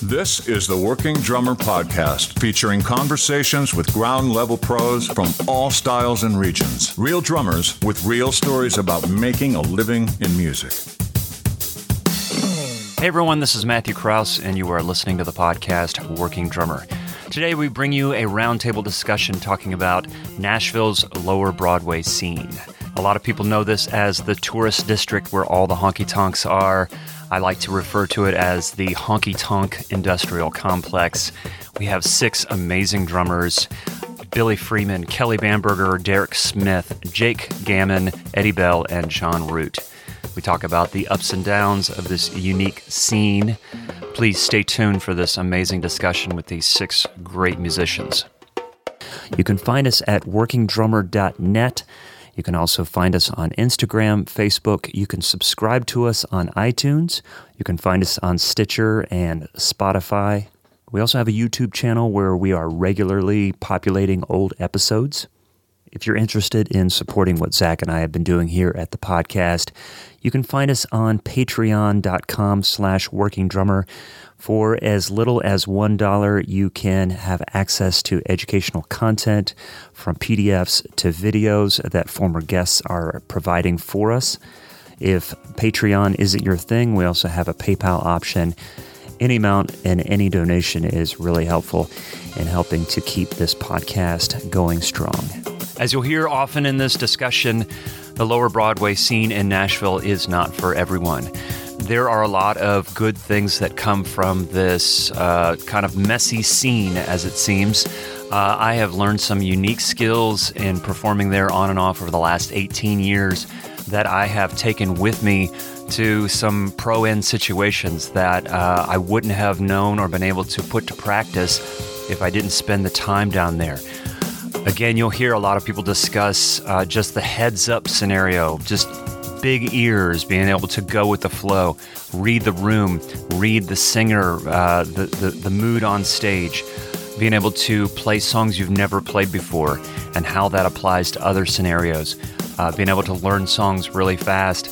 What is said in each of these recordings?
This is the Working Drummer Podcast, featuring conversations with ground level pros from all styles and regions. Real drummers with real stories about making a living in music. Hey everyone, this is Matthew Kraus, and you are listening to the podcast Working Drummer. Today we bring you a roundtable discussion talking about Nashville's lower Broadway scene. A lot of people know this as the tourist district where all the honky tonks are. I like to refer to it as the honky tonk industrial complex. We have six amazing drummers Billy Freeman, Kelly Bamberger, Derek Smith, Jake Gammon, Eddie Bell, and John Root. We talk about the ups and downs of this unique scene. Please stay tuned for this amazing discussion with these six great musicians. You can find us at workingdrummer.net. You can also find us on Instagram, Facebook. You can subscribe to us on iTunes. You can find us on Stitcher and Spotify. We also have a YouTube channel where we are regularly populating old episodes. If you're interested in supporting what Zach and I have been doing here at the podcast, you can find us on patreon.com slash working drummer. For as little as $1, you can have access to educational content from PDFs to videos that former guests are providing for us. If Patreon isn't your thing, we also have a PayPal option. Any amount and any donation is really helpful in helping to keep this podcast going strong. As you'll hear often in this discussion, the lower Broadway scene in Nashville is not for everyone there are a lot of good things that come from this uh, kind of messy scene, as it seems. Uh, I have learned some unique skills in performing there on and off over the last 18 years that I have taken with me to some pro end situations that uh, I wouldn't have known or been able to put to practice if I didn't spend the time down there. Again, you'll hear a lot of people discuss uh, just the heads up scenario, just big ears, being able to go with the flow, read the room, read the singer, uh, the, the, the mood on stage, being able to play songs you've never played before, and how that applies to other scenarios, uh, being able to learn songs really fast,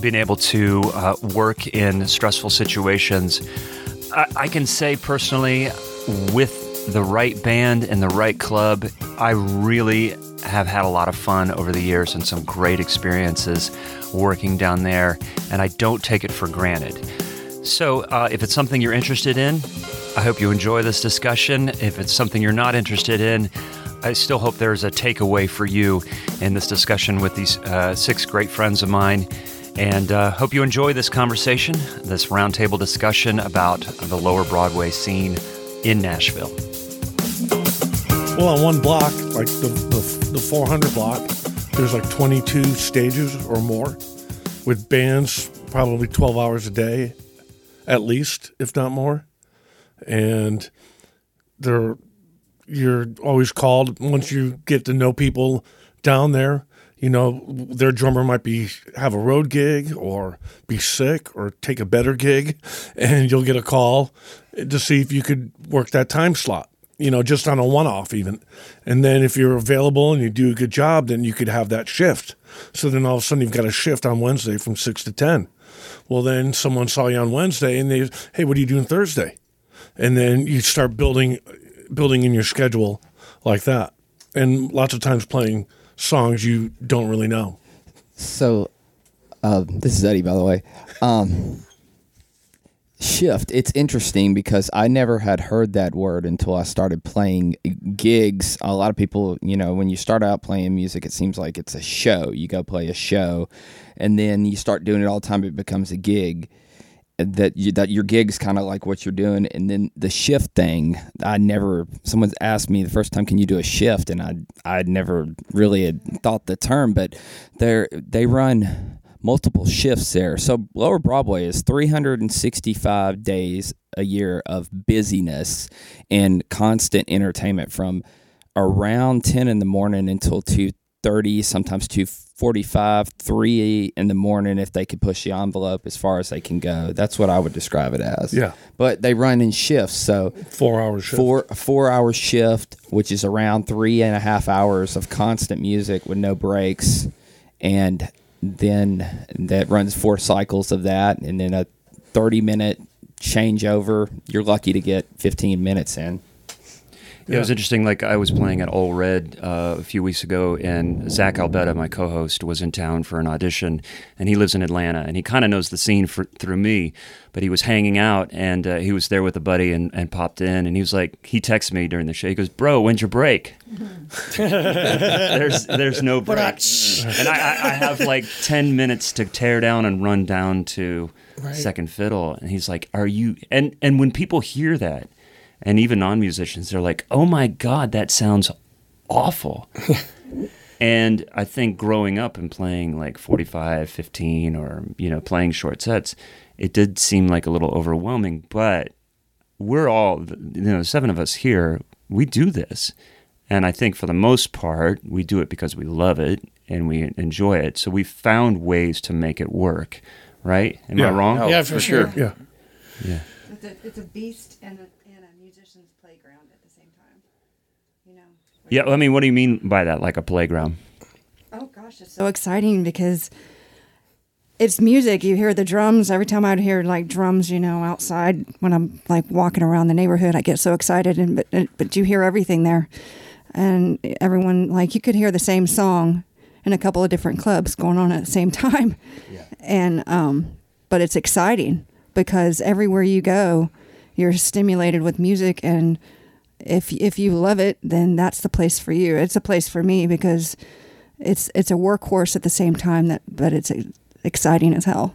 being able to uh, work in stressful situations. I, I can say personally, with the right band and the right club, I really have had a lot of fun over the years and some great experiences working down there, and I don't take it for granted. So, uh, if it's something you're interested in, I hope you enjoy this discussion. If it's something you're not interested in, I still hope there's a takeaway for you in this discussion with these uh, six great friends of mine. And uh, hope you enjoy this conversation, this roundtable discussion about the lower Broadway scene in Nashville. Well, on one block, like the, the, the 400 block, there's like 22 stages or more with bands, probably 12 hours a day, at least, if not more. And they're you're always called once you get to know people down there. You know, their drummer might be have a road gig or be sick or take a better gig, and you'll get a call to see if you could work that time slot you know, just on a one off even. And then if you're available and you do a good job, then you could have that shift. So then all of a sudden you've got a shift on Wednesday from six to 10. Well, then someone saw you on Wednesday and they, hey, what are you doing Thursday? And then you start building, building in your schedule like that. And lots of times playing songs you don't really know. So, uh, this is Eddie, by the way. Um, shift. It's interesting because i never had heard that word until i started playing gigs. A lot of people you know when you start out playing music it seems like it's a show. You go play a show and then you start doing it all the time it becomes a gig. That you, that your gig's kind of like what you're doing and then the shift thing i never someone's asked me the first time can you do a shift? And i i never really had thought the term but they they run multiple shifts there. So Lower Broadway is 365 days a year of busyness and constant entertainment from around 10 in the morning until 2:30, sometimes 2:45, 3 in the morning if they could push the envelope as far as they can go. That's what I would describe it as. Yeah. But they run in shifts, so four hours shift. Four four hour shift, which is around three and a half hours of constant music with no breaks. And then that runs four cycles of that, and then a 30 minute changeover. you're lucky to get 15 minutes in. Yeah, it was interesting. Like I was playing at Ole Red uh, a few weeks ago, and Zach Albetta, my co-host, was in town for an audition, and he lives in Atlanta, and he kind of knows the scene for, through me. But he was hanging out, and uh, he was there with a buddy, and, and popped in, and he was like, he texted me during the show. He goes, "Bro, when's your break?" there's there's no break, and I, I, have like ten minutes to tear down and run down to Right. second fiddle, and he's like, "Are you?" And and when people hear that and even non-musicians they're like oh my god that sounds awful and i think growing up and playing like 45 15 or you know playing short sets it did seem like a little overwhelming but we're all you know seven of us here we do this and i think for the most part we do it because we love it and we enjoy it so we found ways to make it work right am i Yeah. wrong Oh, yeah, for, sure. Yeah. yeah It's a, it's a beast and a, and a musician's playground at the same time. You know. Yeah i mean what do you mean by that like a playground Oh gosh, it's so exciting because it's music. You hear the drums every time I'd hear like drums, you know, outside when I'm like walking around the neighborhood. I get so excited, and but but you hear everything there, and everyone like you could hear the same song in a couple of different clubs going on at the same time, yeah. and um, but it's exciting because everywhere you go, you're stimulated with music and. If, if you love it, then that's the place for you. It's a place for me because it's it's a workhorse at the same time that but it's exciting as hell.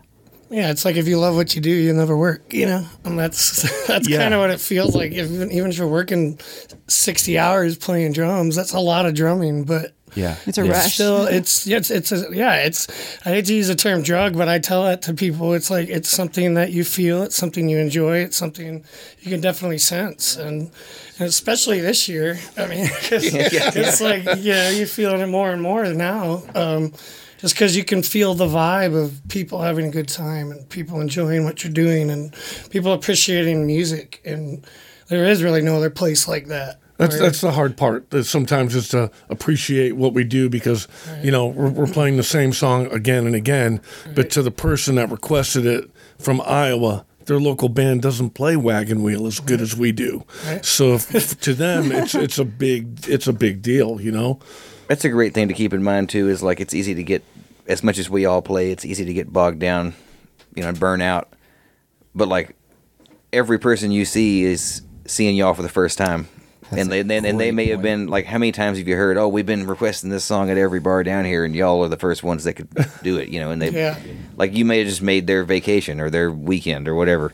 Yeah, it's like if you love what you do, you never work. You know, and that's that's Yeah. kind of what it feels like. If, even if you're working sixty hours playing drums, that's a lot of drumming. But yeah It's a yeah. rush. still, it's it's it's a, yeah, it's. I hate to use the term drug, but I tell that to people. It's like it's something that you feel. It's something you enjoy. It's something you can definitely sense, and, and especially this year. I mean, 'cause it's like yeah, you're feeling it more and more now. Um, just because you can feel the vibe of people having a good time and people enjoying what you're doing and people appreciating music and there is really no other place like that. That's where- that's the hard part. That sometimes is to appreciate what we do because you know we're, we're playing the same song again and again, but to the person that requested it from Iowa, their local band doesn't play Wagon Wheel as good as we do. So if, to them, it's it's a big it's a big deal. You know. That's a great thing to keep in mind too. Is like it's easy to get as much as we all play. It's easy to get bogged down, you know, and burn out. But like every person you see is seeing y'all for the first time, and they and, and they great may have been like, how many times have you heard? Oh, we've been requesting this song at every bar down here, and y'all are the first ones that could do it. You know, and they Yeah. like you may have just made their vacation or their weekend or whatever.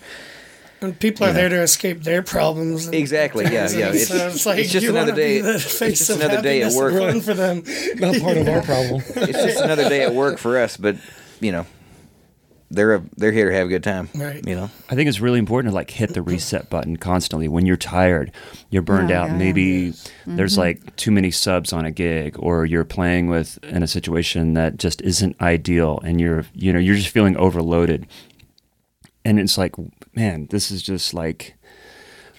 and people are there to escape their problems. Exactly, yeah, yeah. and It's- so it's like it's just another day- it's just of another day at work. fun for them. Not part of our problem. It's just another day at work for us, but you know, they're a, they're here to have a good time. Right. You know. I think it's really important to like hit the reset button constantly when you're tired, you're burned Oh, out. yeah. Maybe mm-hmm. there's like too many subs on a gig, or you're playing with in a situation that just isn't ideal, and you're you know you're just feeling overloaded. And it's like, man, this is just like,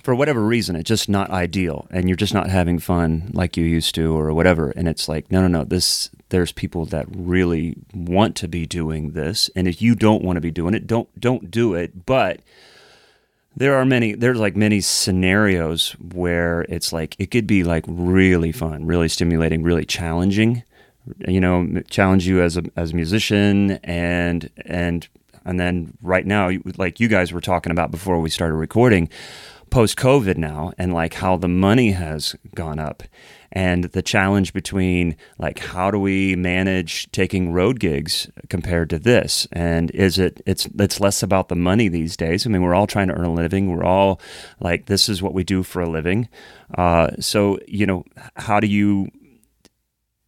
for whatever reason, it's just not ideal, and you're just not having fun like you used to, or whatever. And it's like, no, no, no. This there's people that really want to be doing this, and if you don't want to be doing it, don't don't do it. But there are many there's like many scenarios where it's like it could be like really fun really stimulating really challenging you know challenge you as a as a musician and and and then right now like you guys were talking about before we started recording post covid now and like how the money has gone up and the challenge between like how do we manage taking road gigs compared to this? And is it it's it's less about the money these days. I mean we're all trying to earn a living. We're all like this is what we do for a living. Uh, so you know how do you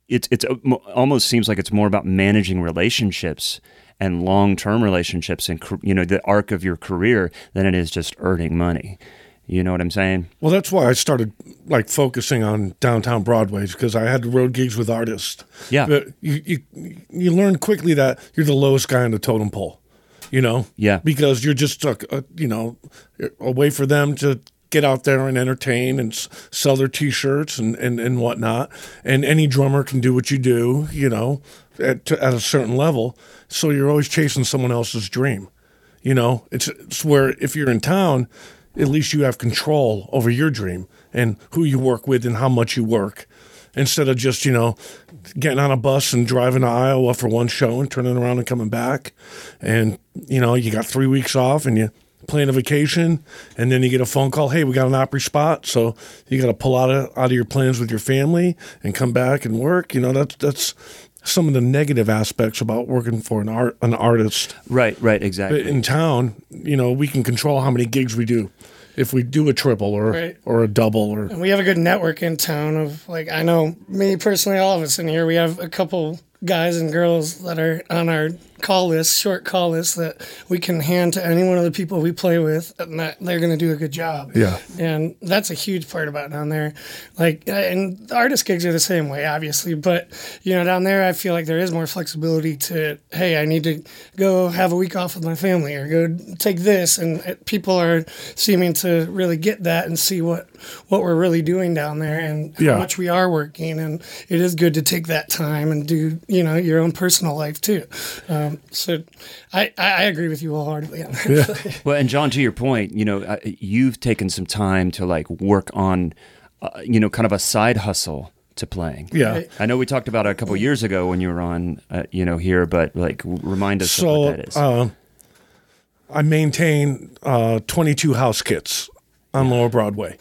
it's it's uh, almost seems like it's more about managing relationships and long-term relationships and you know the arc of your career than it is just earning money you know what i'm saying Well, that's why I started like focusing on downtown Broadways because I had road gigs with artists. Yeah. but you you you learn quickly that you're the lowest guy on the totem pole. You know. Yeah. Because you're just uh, uh, you know a way for them to get out there and entertain and s- sell their T-shirts and, and, and whatnot. And any drummer can do what you do. You know, at to, at a certain level. So you're always chasing someone else's dream You know, it's, it's where if you're in town, at least you have control over your dream and who you work with and how much you work instead of just, you know, getting on a bus and driving to Iowa for one show and turning around and coming back. And, you know, you got three weeks off and you plan a vacation and then you get a phone call, hey, we got an Opry spot. So you got to pull out of, out of your plans with your family and come back and work. You know, that's, that's, some of the negative aspects about working for an art an artist. Right, right, exactly. But in town, you know, we can control how many gigs we do. If we do a triple or Right. or a double or And we have a good network in town of like I know me personally, all of us in here, we have a couple guys and girls that are on our call list, short call list that we can hand to any one of the people we play with, and that they're going to do a good job. Yeah. and that's a huge part about down there. Like, uh, and the artist gigs are the same way, obviously, but you know, down there, I feel like there is more flexibility to, hey, I need to go have a week off with my family or go take this, and it, people are seeming to really get that and see what what we're really doing down there and Yeah. how much we are working, and it is good to take that time and do you know your own personal life too. Um, so, I, I I agree with you wholeheartedly on that. Well, and John, to your point, you know, uh, you've taken some time to like work on, uh, you know, kind of a side hustle to playing. yeah. Right. I know we talked about it a couple years ago when you were on, uh, you know, here, but like remind us So what that is. uh, I maintain uh, 22 house kits on Lower Broadway.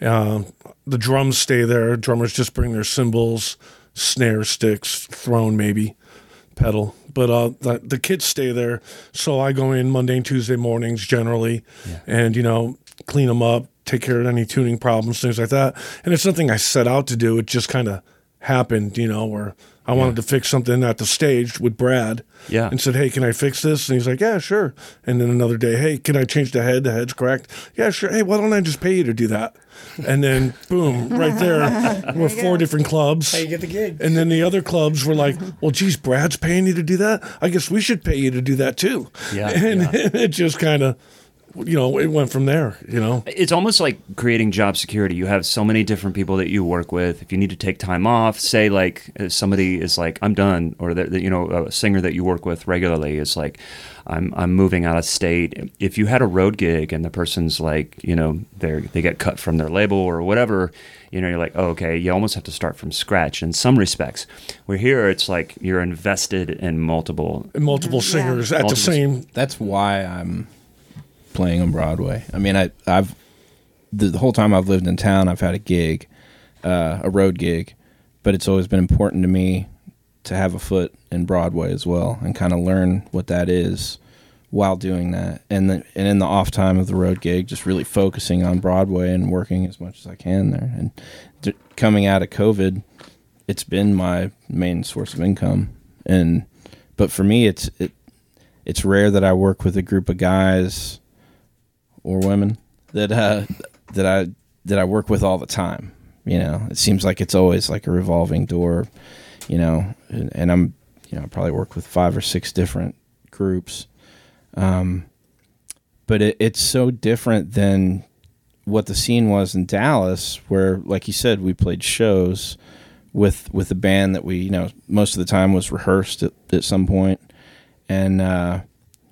Um the drums stay there. Drummers just bring their cymbals, snare sticks, throne maybe, pedal. But uh, the, the kids stay there. So I go in Monday and Tuesday mornings generally, and you know clean them up, take care of any tuning problems, things like that. And it's nothing I set out to do. It just kind of happened, you know, where I wanted to fix something at the stage with Brad. Yeah. And said, Hey, can I fix this? And he's like, Yeah, sure. And then another day, Hey, can I change the head? The head's cracked. Yeah, sure. Hey, why don't I just pay you to do that? And then boom, right there, we're four different clubs. How you get the gig? And then the other clubs were like, "Well, geez, Brad's paying you to do that. I guess we should pay you to do that too." Yeah, and yeah. it just kind of, you know, it went from there. You know, it's almost like creating job security. You have so many different people that you work with. If you need to take time off, say like uh, somebody is like, "I'm done," or that that, you know, a singer that you work with regularly is like, "I'm I'm moving out of state." If you had a road gig and the person's like, you know, they they get cut from their label or whatever, you know, you're like, oh, okay, you almost have to start from scratch in some respects. Where here, it's like you're invested in multiple. multiple singers at the Multiple- same. That's why I'm playing on Broadway. I mean, I I've the, the whole time I've lived in town, I've had a gig, uh, a road gig, but it's always been important to me to have a foot in Broadway as well and kind of learn what that is while doing that. And the, and in the off time of the road gig, just really focusing on Broadway and working as much as I can there. And d- coming out of COVID, it's been my main source of income. And but for me, it's it it's rare that I work with a group of guys or women that uh, that I that I work with all the time. You know, it seems like it's always like a revolving door. You know, and, and I'm you know I probably work with five or six different groups, um, but it, it's so different than what the scene was in Dallas, where like you said, we played shows with with a band that we you know most of the time was rehearsed at, at some point and uh,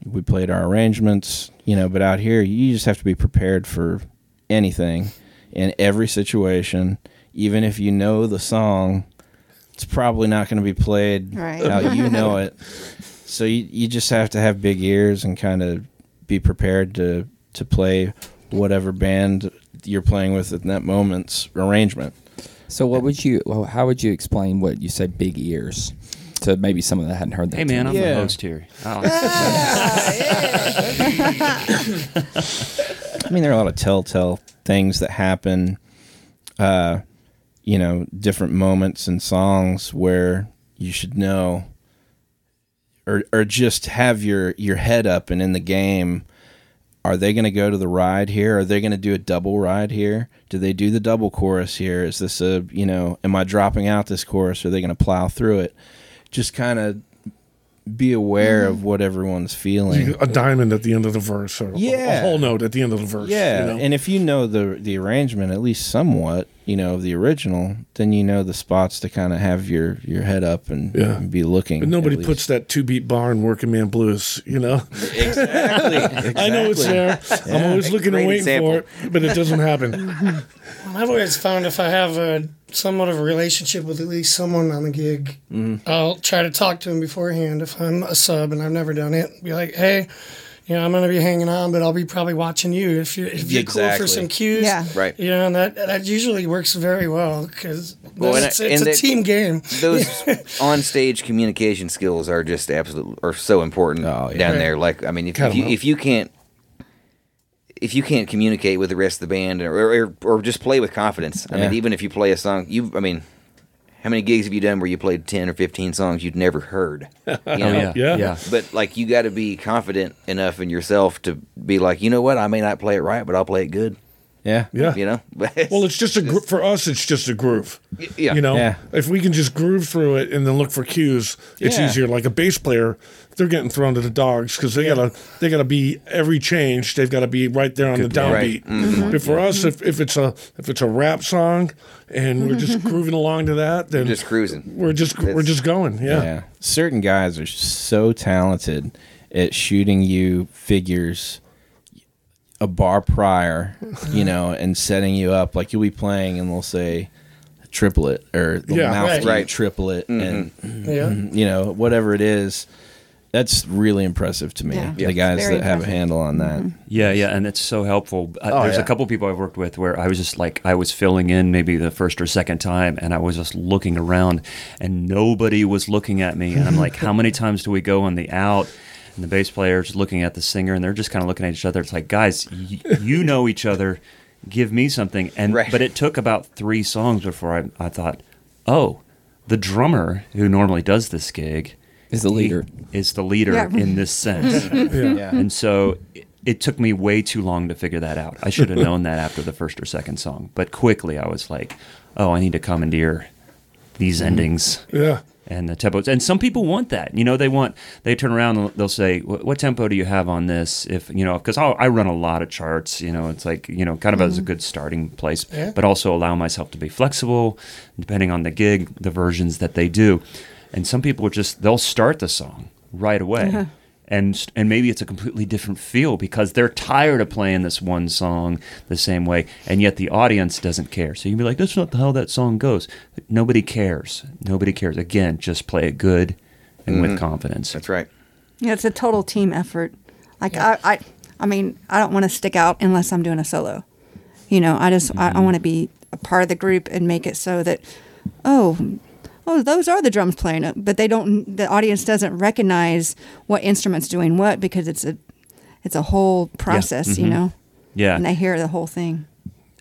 we played our arrangements you know but out here you just have to be prepared for anything in every situation even if you know the song it's probably not going to be played Right. how you know it so you, you just have to have big ears and kind of be prepared to to play whatever band you're playing with in that moment's arrangement So what would you? Well, how would you explain what you said? Big ears to maybe someone that hadn't heard that. Hey man, I'm the Yeah. host here. Oh, I mean, there are a lot of telltale things that happen. Uh, you know, different moments and songs where you should know, or or just have your your head up and in the game. Are they going to go to the ride here? Are they going to do a double ride here? Do they do the double chorus here? Is this a you know? Am I dropping out this chorus? Are they going to plow through it? Just kind of be aware of mm-hmm. what everyone's feeling. A diamond at the end of the verse, or a- a whole note at the end of the verse. Yeah, you know? and if you know the the arrangement at least somewhat, you know, of the original, then you know the spots to kind of have your your head up and, Yeah. and be looking. But nobody puts that two beat bar in Working Man Blues, you know? exactly. I know it's there. I'm always looking Great and waiting example. for it, but it doesn't happen. I've always found if I have a somewhat of a relationship with at least someone on the gig, mm-hmm. I'll try to talk to him beforehand. If I'm a sub and I've never done it, be like, hey, you know, I'm gonna be hanging on, but I'll be probably watching you if you're if you're cool for some cues. Yeah. Right. You know, and that that usually works very well because Well, and it's, I- it's a that- team game. Those on stage communication skills are just absolute are so important Oh, yeah. down Right. there. Like I mean, if, Cut if you 'em out. if you can't if you can't communicate with the rest of the band or or, or just play with confidence. I mean, even if you play a song, you I mean. How many gigs have you done where you played ten or fifteen songs you'd never heard? You Oh yeah, Yeah. yeah. But like you got to be confident enough in yourself to be like, you know what, I may not play it right, but I'll play it good. Yeah. Yeah. You know. Well, it's just a gro- for us. It's just a groove. yeah. You know, Yeah. if we can just groove through it and then look for cues, it's Yeah. easier. Like a bass player, they're getting thrown to the dogs because they gotta they gotta be every change. They've got to be right there on the Right. downbeat. But for us, if, if it's a if it's a rap song and we're just grooving along to that, then just cruising. we're just we're It's- just going. Yeah. Yeah. Certain guys are so talented at shooting you figures a bar prior, you know, and setting you up. Like you'll be playing and they'll say triplet or they'll Yeah. mouth Right. Right. triplet and mm-hmm. Yeah. Mm-hmm, you know, whatever it is. That's really impressive to me. Yeah. The guys Very that have a handle on that. Yeah, yeah, and it's so helpful. Uh, Oh, there's yeah. a couple people I've worked with where I was just like I was filling in maybe the first or second time, and I was just looking around, and nobody was looking at me, and I'm like, how many times do we go on the out? And the bass player's looking at the singer, and they're just kind of looking at each other. It's like, guys, y- you know each other. Give me something. And Right. but it took about three songs before I, I thought, oh, the drummer who normally does this gig Is the he leader. is the leader Yeah. in this sense. Yeah. And so it, it took me way too long to figure that out. I should have known that after the first or second song. But quickly I was like, oh, I need to commandeer these mm-hmm. endings Yeah. and the tempos. And some people want that. You know, they want, they turn around and they'll say, what, what tempo do you have on this? If, you know, because I run a lot of charts, you know, it's like, you know, kind of as a mm-hmm. good starting place, Yeah. but also allow myself to be flexible depending on the gig, the versions that they do. And some people are just, they'll start the song right away. Uh-huh. And, and maybe it's a completely different feel because they're tired of playing this one song the same way, and yet the audience doesn't care. So you can be like, "That's not the how that song goes." Nobody cares. Nobody cares. Again, just play it good and with mm-hmm. confidence. That's right. Yeah, it's a total team effort. Like I, I, I mean, I don't want to stick out unless I'm doing a solo. You know, I just I, I mm-hmm. want to be a part of the group and make it so that, oh, oh, those are the drums playing it, but they don't. The audience doesn't recognize what instrument's doing what because it's a, it's a whole process. You know, Yeah, and they hear the whole thing.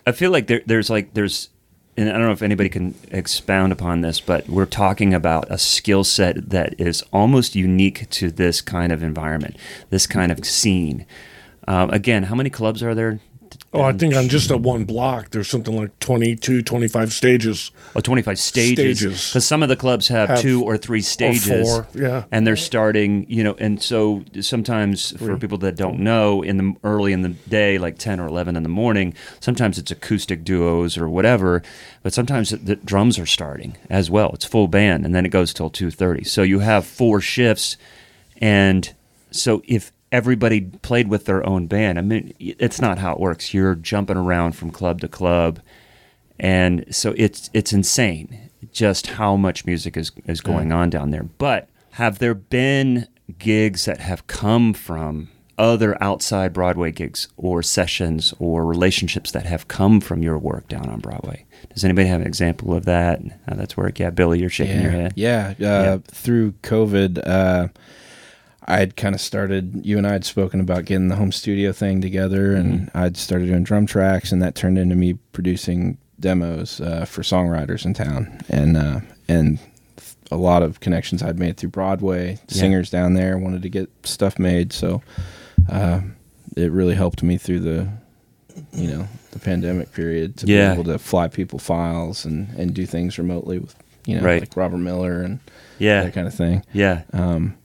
I feel like there, there's like there's, and I don't know if anybody can expound upon this, but we're talking about a skill set that is almost unique to this kind of environment, this kind of scene. Um, again, how many clubs are there? Oh, I think on just a one block, there's something like 22, 25 stages. Oh, 25 stages. Stages. Because some of the clubs have, Have- two or three stages. four, yeah. And they're starting, you know, and so sometimes for people that don't know, in the early in the day, like 10 or 11 in the morning, sometimes it's acoustic duos or whatever, but sometimes the- the drums are starting as well. It's full band, and then it goes till 2.30. So you have four shifts, and so if everybody played with their own band, I mean, it's not how it works. You're jumping around from club to club and so it's it's insane just how much music is is going on down there. But have there been gigs that have come from other outside Broadway gigs or sessions or relationships that have come from your work down on Broadway? Does anybody have an example of that? How that's work? Yeah, Billy, you're shaking your head. Yeah, uh, Yeah. Through COVID, uh, I had kind of started. You and I had spoken about getting the home studio thing together, and Mm-hmm. I'd started doing drum tracks, and that turned into me producing demos uh, for songwriters in town, and uh, and a lot of connections I'd made through Broadway. Yeah. Singers down there wanted to get stuff made, so uh, it really helped me through the you know the pandemic period to Yeah. be able to fly people files and and do things remotely with you know Right. like Robert Miller and Yeah, that kind of thing. yeah, Um,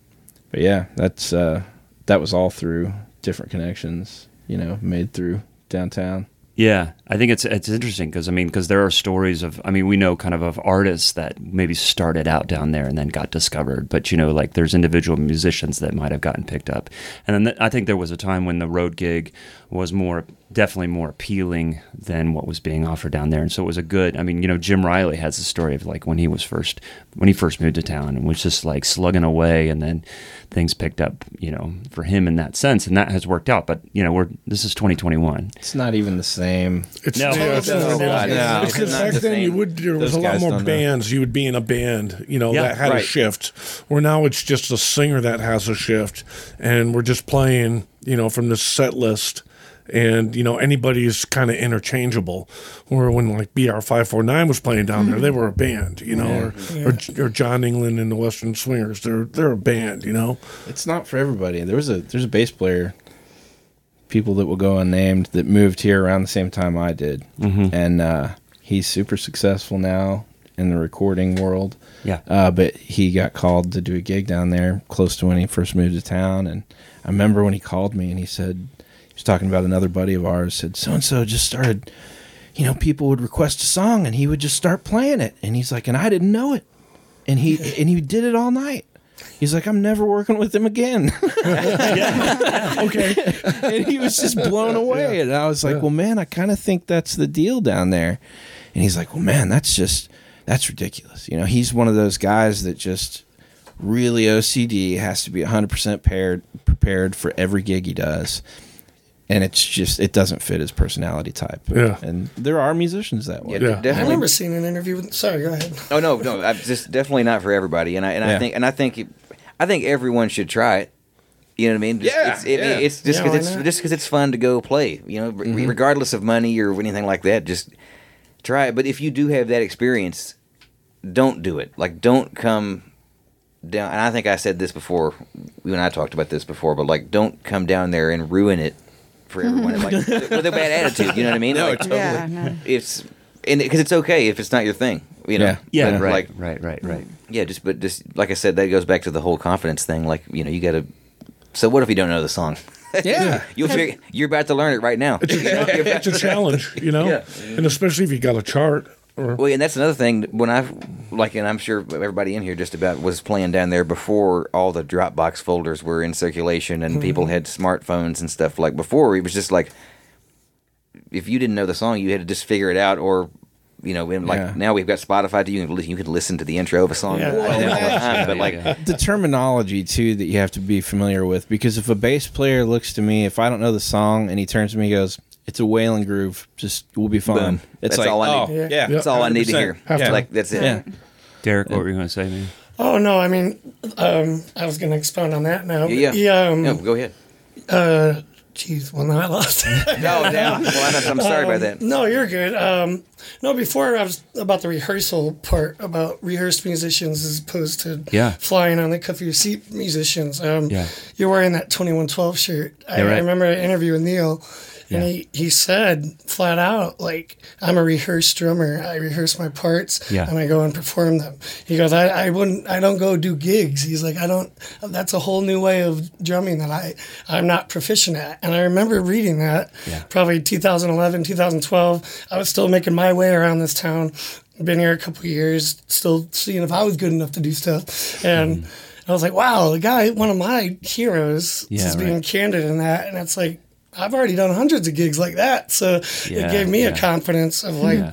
but yeah, that's uh, that was all through different connections, you know, made through downtown. Yeah, I think it's it's interesting because I mean because there are stories of I mean we know kind of of artists that maybe started out down there and then got discovered, but you know like there's individual musicians that might have gotten picked up, and then th- I think there was a time when the road gig was more definitely more appealing than what was being offered down there, and so it was a good. I mean you know Jim Riley has a story of like when he was first when he first moved to town and was just like slugging away, and then things picked up you know for him in that sense, and that has worked out. But you know we're this is 2021. It's not even the same. It's, No. yeah, uh, oh, it's, No, not- no, no. it's 'cause It's not back the then you same. would there was Those a lot guys more don't know. bands. You would be in a band, you know, Yeah, that had a right. shift. Where now it's just a singer that has a shift, and we're just playing, you know, from the set list. And you know anybody is kind of interchangeable. Where when like BR five four nine was playing down there, they mm-hmm. were a band, you know, or, or or John England and the Western Swingers. They're they're a band, you know. It's not for everybody. There was a there's a bass player, people that will go unnamed that moved here around the same time I did, Mm-hmm. and uh, he's super successful now in the recording world. Yeah. Uh, but he got called to do a gig down there close to when he first moved to town, and I remember when he called me and he said he was talking about another buddy of ours said so and so just started. You know, people would request a song and he would just start playing it, and he's like, and I didn't know it, and he and he did it all night. He's like, I'm never working with him again. Okay, and he was just blown away. And I was like, well, man, I kind of think that's the deal down there. And he's like, well, man, that's just, that's ridiculous. You know, he's one of those guys that just really OCD has to be 100% paired, prepared for every gig he does. And it's just, it doesn't fit his personality type. Yeah. And there are musicians that way. Yeah, Yeah. I definitely. remember seeing an interview with. Sorry, go ahead. Oh no, no, I, just definitely not for everybody. And I and Yeah. I think and I think it- I think everyone should try it. You know what I mean? Just, Yeah, it's, it, yeah. it's just because why it's not? just because it's fun to go play. You know, re- mm-hmm. regardless of money or anything like that, just try it. But if you do have that experience, don't do it. Like, don't come down. And I think I said this before. You and I talked about this before. But like, don't come down there and ruin it for everyone. like with a bad attitude. You know what I mean? No, like, Yeah, no. it's and because it's okay if it's not your thing. You know. Yeah. Yeah, But, right, Like right, right, right. yeah, just but just like I said, that goes back to the whole confidence thing. Like you know, you got to. So what if you don't know the song? Yeah. You'll figure, you're about to learn it right now. it's a challenge, you know, Yeah. and especially if you got a chart. Or, Well, and that's another thing. When I like, and I'm sure everybody in here just about was playing down there before all the Dropbox folders were in circulation and people mm-hmm. had smartphones and stuff. Like before, it was just like if you didn't know the song, you had to just figure it out, or you know, and like Yeah. now we've got Spotify. too. You can listen, you can listen to the intro of a song Yeah. the time. But like, Yeah. the terminology too that you have to be familiar with because if a bass player looks to me if I don't know the song and he turns to me and goes it's a Waylon groove just we'll be fine Boom. it's That's like all I oh need. yeah, Yeah. that's all I need to hear. Have to. Like that's it. yeah Derek, what were you going to say, man? Oh no, I mean, um, I was going to expound on that now. Yeah, yeah. Yeah. Um, No, go ahead. uh, Jeez, well now I lost. No, no. Well, I'm, I'm sorry about that. No, you're good. Um, no, before I was about the rehearsal part about rehearsed musicians as opposed to Yeah. flying on the cuff of your seat musicians. Um, Yeah. You're wearing that 2112 shirt. I, right. I remember an interview with Neil, and Yeah. he, he said flat out, like, I'm a rehearsed drummer. I rehearse my parts Yeah. and I go and perform them. He goes, I, I wouldn't, I don't go do gigs. He's like, I don't, that's a whole new way of drumming that I, I'm not proficient at. And I remember reading that Yeah. probably 2011, 2012. I was still making my way around this town. Been here a couple of years, still seeing if I was good enough to do stuff. And mm-hmm. I was like, wow, the guy, one of my heroes. Yeah, is being candid in that. And it's like, I've already done hundreds of gigs like that. So Yeah, it gave me yeah. a confidence of like.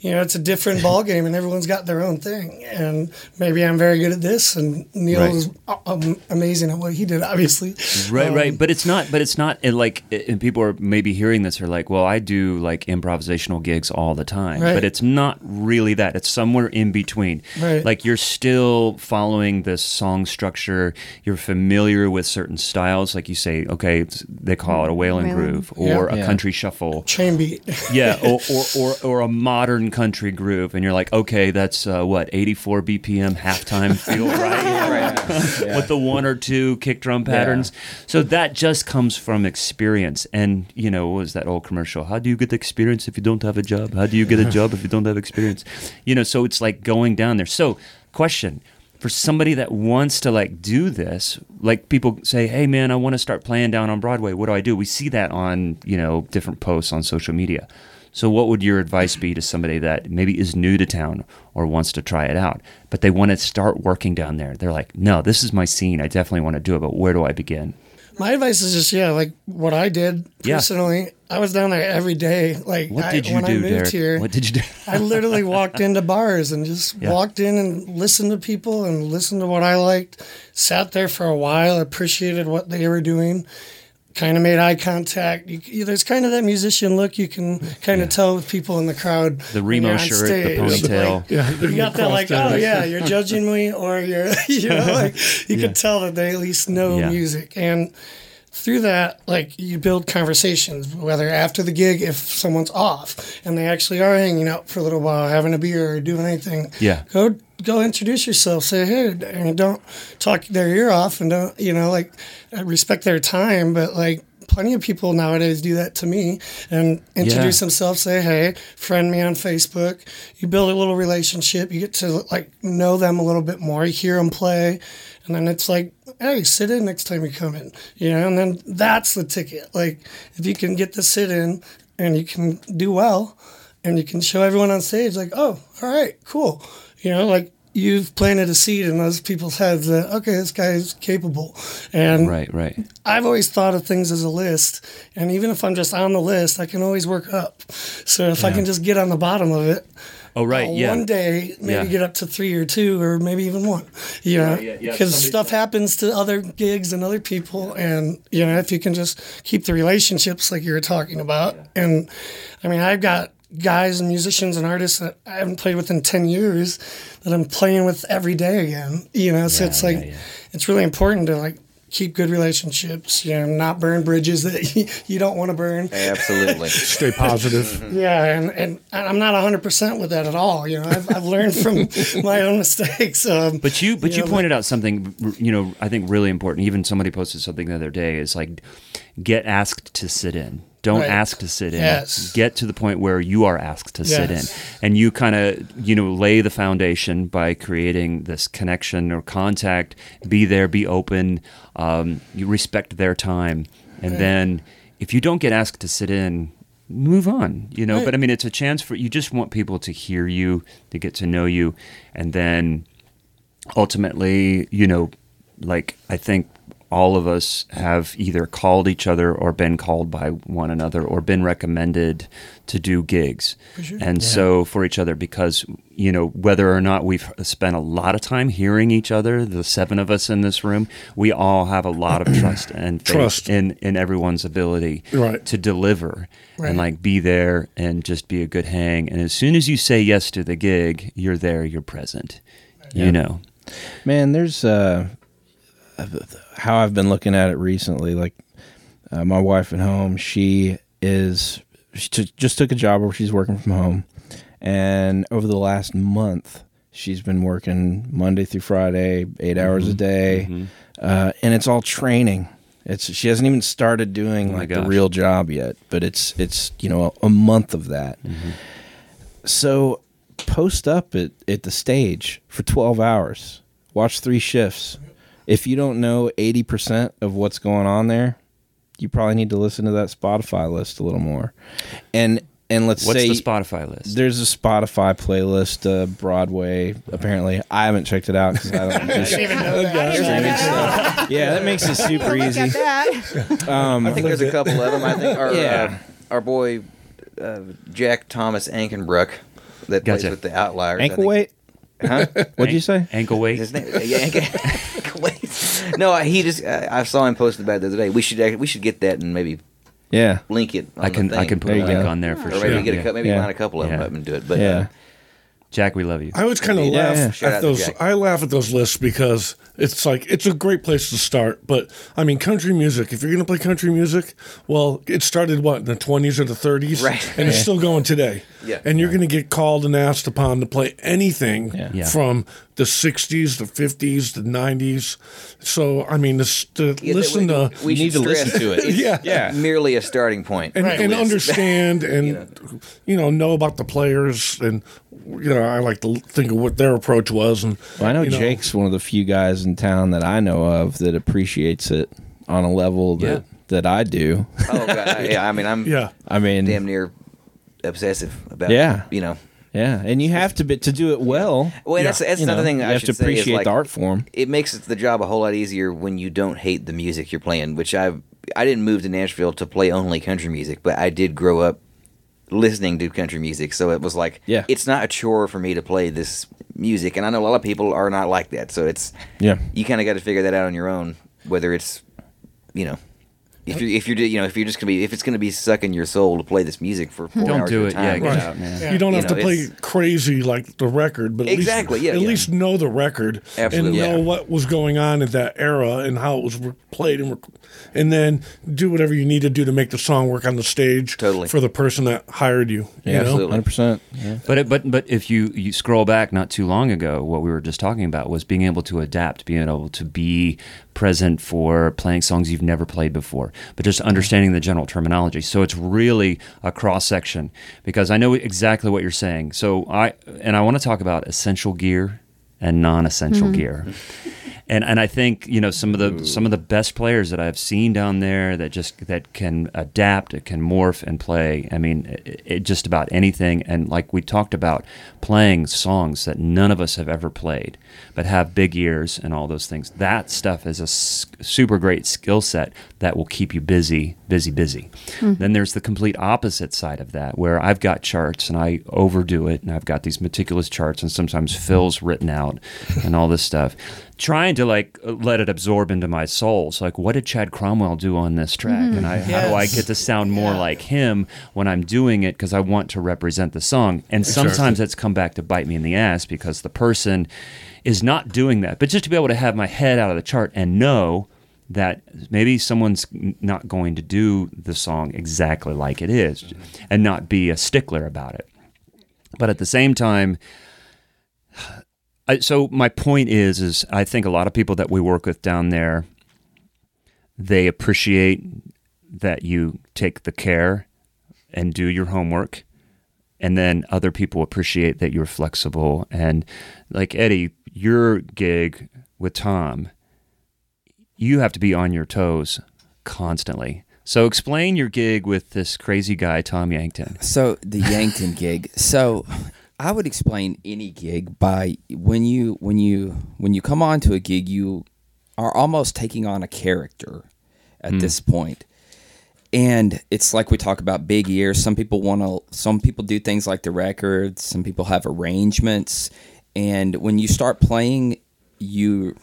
You know, it's a different ball game and everyone's got their own thing. And maybe I'm very good at this and Neil Right. is um, amazing at what he did, obviously. Right, Um, right. But it's not. But it's not. And like, and people are maybe hearing this are like, well, I do like improvisational gigs all the time. Right. But it's not really that. It's somewhere in between. Right. Like you're still following the song structure. You're familiar with certain styles. Like you say, okay, it's, they call it a Waylon Waylon. groove or Yeah. a Yeah. country shuffle. Train beat. Yeah, or, or, or, or a modern country groove, and you're like, okay, that's uh, what 84 BPM halftime feel, right? With the one or two kick drum patterns. So that just comes from experience. And you know, what was that old commercial? How do you get experience if you don't have a job? How do you get a job if you don't have experience? You know, so it's like going down there. So, question. for somebody that wants to like do this, like people say, "Hey man, I want to start playing down on Broadway. What do I do?" We see that on, you know, different posts on social media. So what would your advice be to somebody that maybe is new to town or wants to try it out, but they want to start working down there? They're like, "No, this is my scene. I definitely want to do it, but where do I begin?" My advice is just yeah, like what I did Yeah. personally. I was down there every day. Like What I, did you when do, I moved Derek? here, What did you do? I literally walked into bars and just Yeah. walked in and listened to people and listened to what I liked. Sat there for a while, appreciated what they were doing. Kind of made eye contact. You, you, there's kind of that musician look you can kind of tell with people in the crowd. The when Remo you're shirt, the ponytail. Like, Yeah, you got that like, oh yeah, you're judging me, or you're, you know, like you Yeah. could tell that they at least know Yeah. music, and through that, like you build conversations, whether after the gig, if someone's off and they actually are hanging out for a little while, having a beer or doing anything, Yeah. go go introduce yourself, say hey, and don't talk their ear off, and don't you know like respect their time, but like. Plenty of people nowadays do that to me and introduce Yeah. themselves, say, hey, friend me on Facebook. You build a little relationship. You get to like know them a little bit more. You hear them play. And then it's like, hey, sit in next time you come in. You know, and then that's the ticket. Like, if you can get to sit in and you can do well and you can show everyone on stage, like, oh, all right, cool. You know, like you've planted a seed in those people's heads that, okay, this guy is capable. And Right, right. I've always thought of things as a list, and even if I'm just on the list, I can always work up. So if I can just get on the bottom of it, Oh, right. I'll yeah. one day maybe Yeah. get up to three or two, or maybe even one. You know, yeah, yeah. because Somebody's- stuff happens to other gigs and other people, and you know, if you can just keep the relationships like you were talking about, and I mean, I've got guys and musicians and artists that I haven't played with in ten years that I'm playing with every day again. You know, so it's like yeah, yeah. it's really important to like keep good relationships. You know, not burn bridges that you, you don't want to burn. Absolutely. Stay positive. Yeah, and, and I'm not 100% with that at all. You know, I've, I've learned from my own mistakes. Um, But you, but you, You know, pointed out something, you know, I think really important. Even somebody posted something the other day. Is like, get asked to sit in. Don't Right. ask to sit in. Yes. Get to the point where you are asked to sit in, and you kind of, you know, lay the foundation by creating this connection or contact. Be there. Be open. Um, you respect their time, and then if you don't get asked to sit in. Move on, you know. Right. But I mean, it's a chance for you. Just want people to hear you, to get to know you, and then ultimately, you know, like I think all of us have either called each other or been called by one another or been recommended to do gigs. And so for each other because you know whether or not we've spent a lot of time hearing each other, the seven of us in this room, we all have a lot of trust and faith Trust. in in everyone's ability Right. to deliver Right. and like be there and just be a good hang. And as soon as you say yes to the gig, you're there, you're present. You know. Man, there's uh, how I've been looking at it recently. Like uh, my wife at home, she is she t- just took a job where she's working from home, and over the last month, she's been working Monday through Friday, 8 hours a day, uh, and it's all training. It's she hasn't even started doing Oh like the real job yet, but it's it's you know a, a month of that. So post up at, at the stage for 12 hours. Watch three shifts. If you don't know 80% of what's going on there, you probably need to listen to that Spotify list a little more. And and let's What's say the Spotify list? there's a Spotify playlist, uh, Broadway. Apparently, I haven't checked it out because I don't. Just, yeah, that makes it super easy. Um, I think there's a couple of them. I think our Yeah. uh, our boy uh, Jack Thomas Ankenbrook that Gotcha. plays with the Outliers. I ankle think- weight. Huh? What'd you say? Ankle weight. His name? Yeah, ankle, ankle weight. No, he just. Uh, I saw him posted about it the other day. We should act- we should get that and maybe Yeah. link it. On I can the I thing. can put There a you link go. on there for or sure. maybe get a Yeah. cou- maybe Yeah. find a couple of them Yeah. up and do it. But Yeah. Jack, we love you. I always kind of Yeah. laugh Shout out at those. I laugh at those lists because it's like it's a great place to start. But I mean, country music. If you're going to play country music, well, it started what in the 20s or the 30s, Right. And it's still going today. Yeah. and you're going to get called and asked upon to play anything Yeah. from the 60s, the 50s, the 90s. So, I mean, this, to Yeah, listen we, to we need to listen to it. it's Yeah. Yeah. merely a starting point. and, Right. and understand and you know know about the players and you know I like to think of what their approach was and Well, I know you Jake's one of the few guys in town that I know of that appreciates it on a level that Yeah. that I do. oh god, yeah. I mean, I'm yeah I mean, damn near obsessive about. Yeah. you know. Yeah, and you have to be to do it well. Well, Yeah. that's that's you know, another thing you I have should to say is, appreciate like, the art form. It makes the job a whole lot easier when you don't hate the music you're playing. Which I I didn't move to Nashville to play only country music, but I did grow up listening to country music, so it was like Yeah. it's not a chore for me to play this music, and I know a lot of people are not like that. So it's Yeah, you kind of got to figure that out on your own, whether it's you know. If you're, if you're, you know, if you're just gonna be, if it's gonna be sucking your soul to play this music for hmm. 4 Don't hours do at it. Yeah, time, get Right. out. Yeah. you don't You have to play crazy like the record but at Exactly, least, yeah, at yeah. least know the record Absolutely. and know Yeah. what was going on in that era and how it was re- played and rec- and then do whatever you need to do to make the song work on the stage Totally. for the person that hired you yeah, you know? absolutely. hundred percent. Yeah. But it, but but if you you scroll back not too long ago, what we were just talking about was being able to adapt, being able to be present for playing songs you've never played before, but just understanding the general terminology. So it's really a cross section because I know exactly what you're saying. So I and I want to talk about essential gear and non-essential mm-hmm. gear. And and I think you know some of the some of the best players that I've seen down there that just that can adapt, it can morph and play. I mean, it, it just about anything. And like we talked about, playing songs that none of us have ever played, but have big ears and all those things. That stuff is a s- super great skill set that will keep you busy, busy, busy. Hmm. Then there's the complete opposite side of that, where I've got charts and I overdo it, and I've got these meticulous charts and sometimes hmm. fills written out and all this stuff trying to like let it absorb into my soul. So like, what did Chad Cromwell do on this track? Mm-hmm. And I, how do I get to sound more like him when I'm doing it because I want to represent the song? And sometimes that's come back to bite me in the ass because the person is not doing that. But just to be able to have my head out of the chart and know that maybe someone's not going to do the song exactly like it is and not be a stickler about it. But at the same time, I, so my point is, is I think a lot of people that we work with down there, they appreciate that you take the care and do your homework, and then other people appreciate that you're flexible. And like Eddie, your gig with Tom, you have to be on your toes constantly. So explain your gig with this crazy guy, Tom Yankton. So the Yankton gig. So I would explain any gig by when you when you when you come on to a gig, you are almost taking on a character at hmm. this point. And it's like we talk about big ears. Some people want to. Some people do things like the records. Some people have arrangements. And when you start playing, you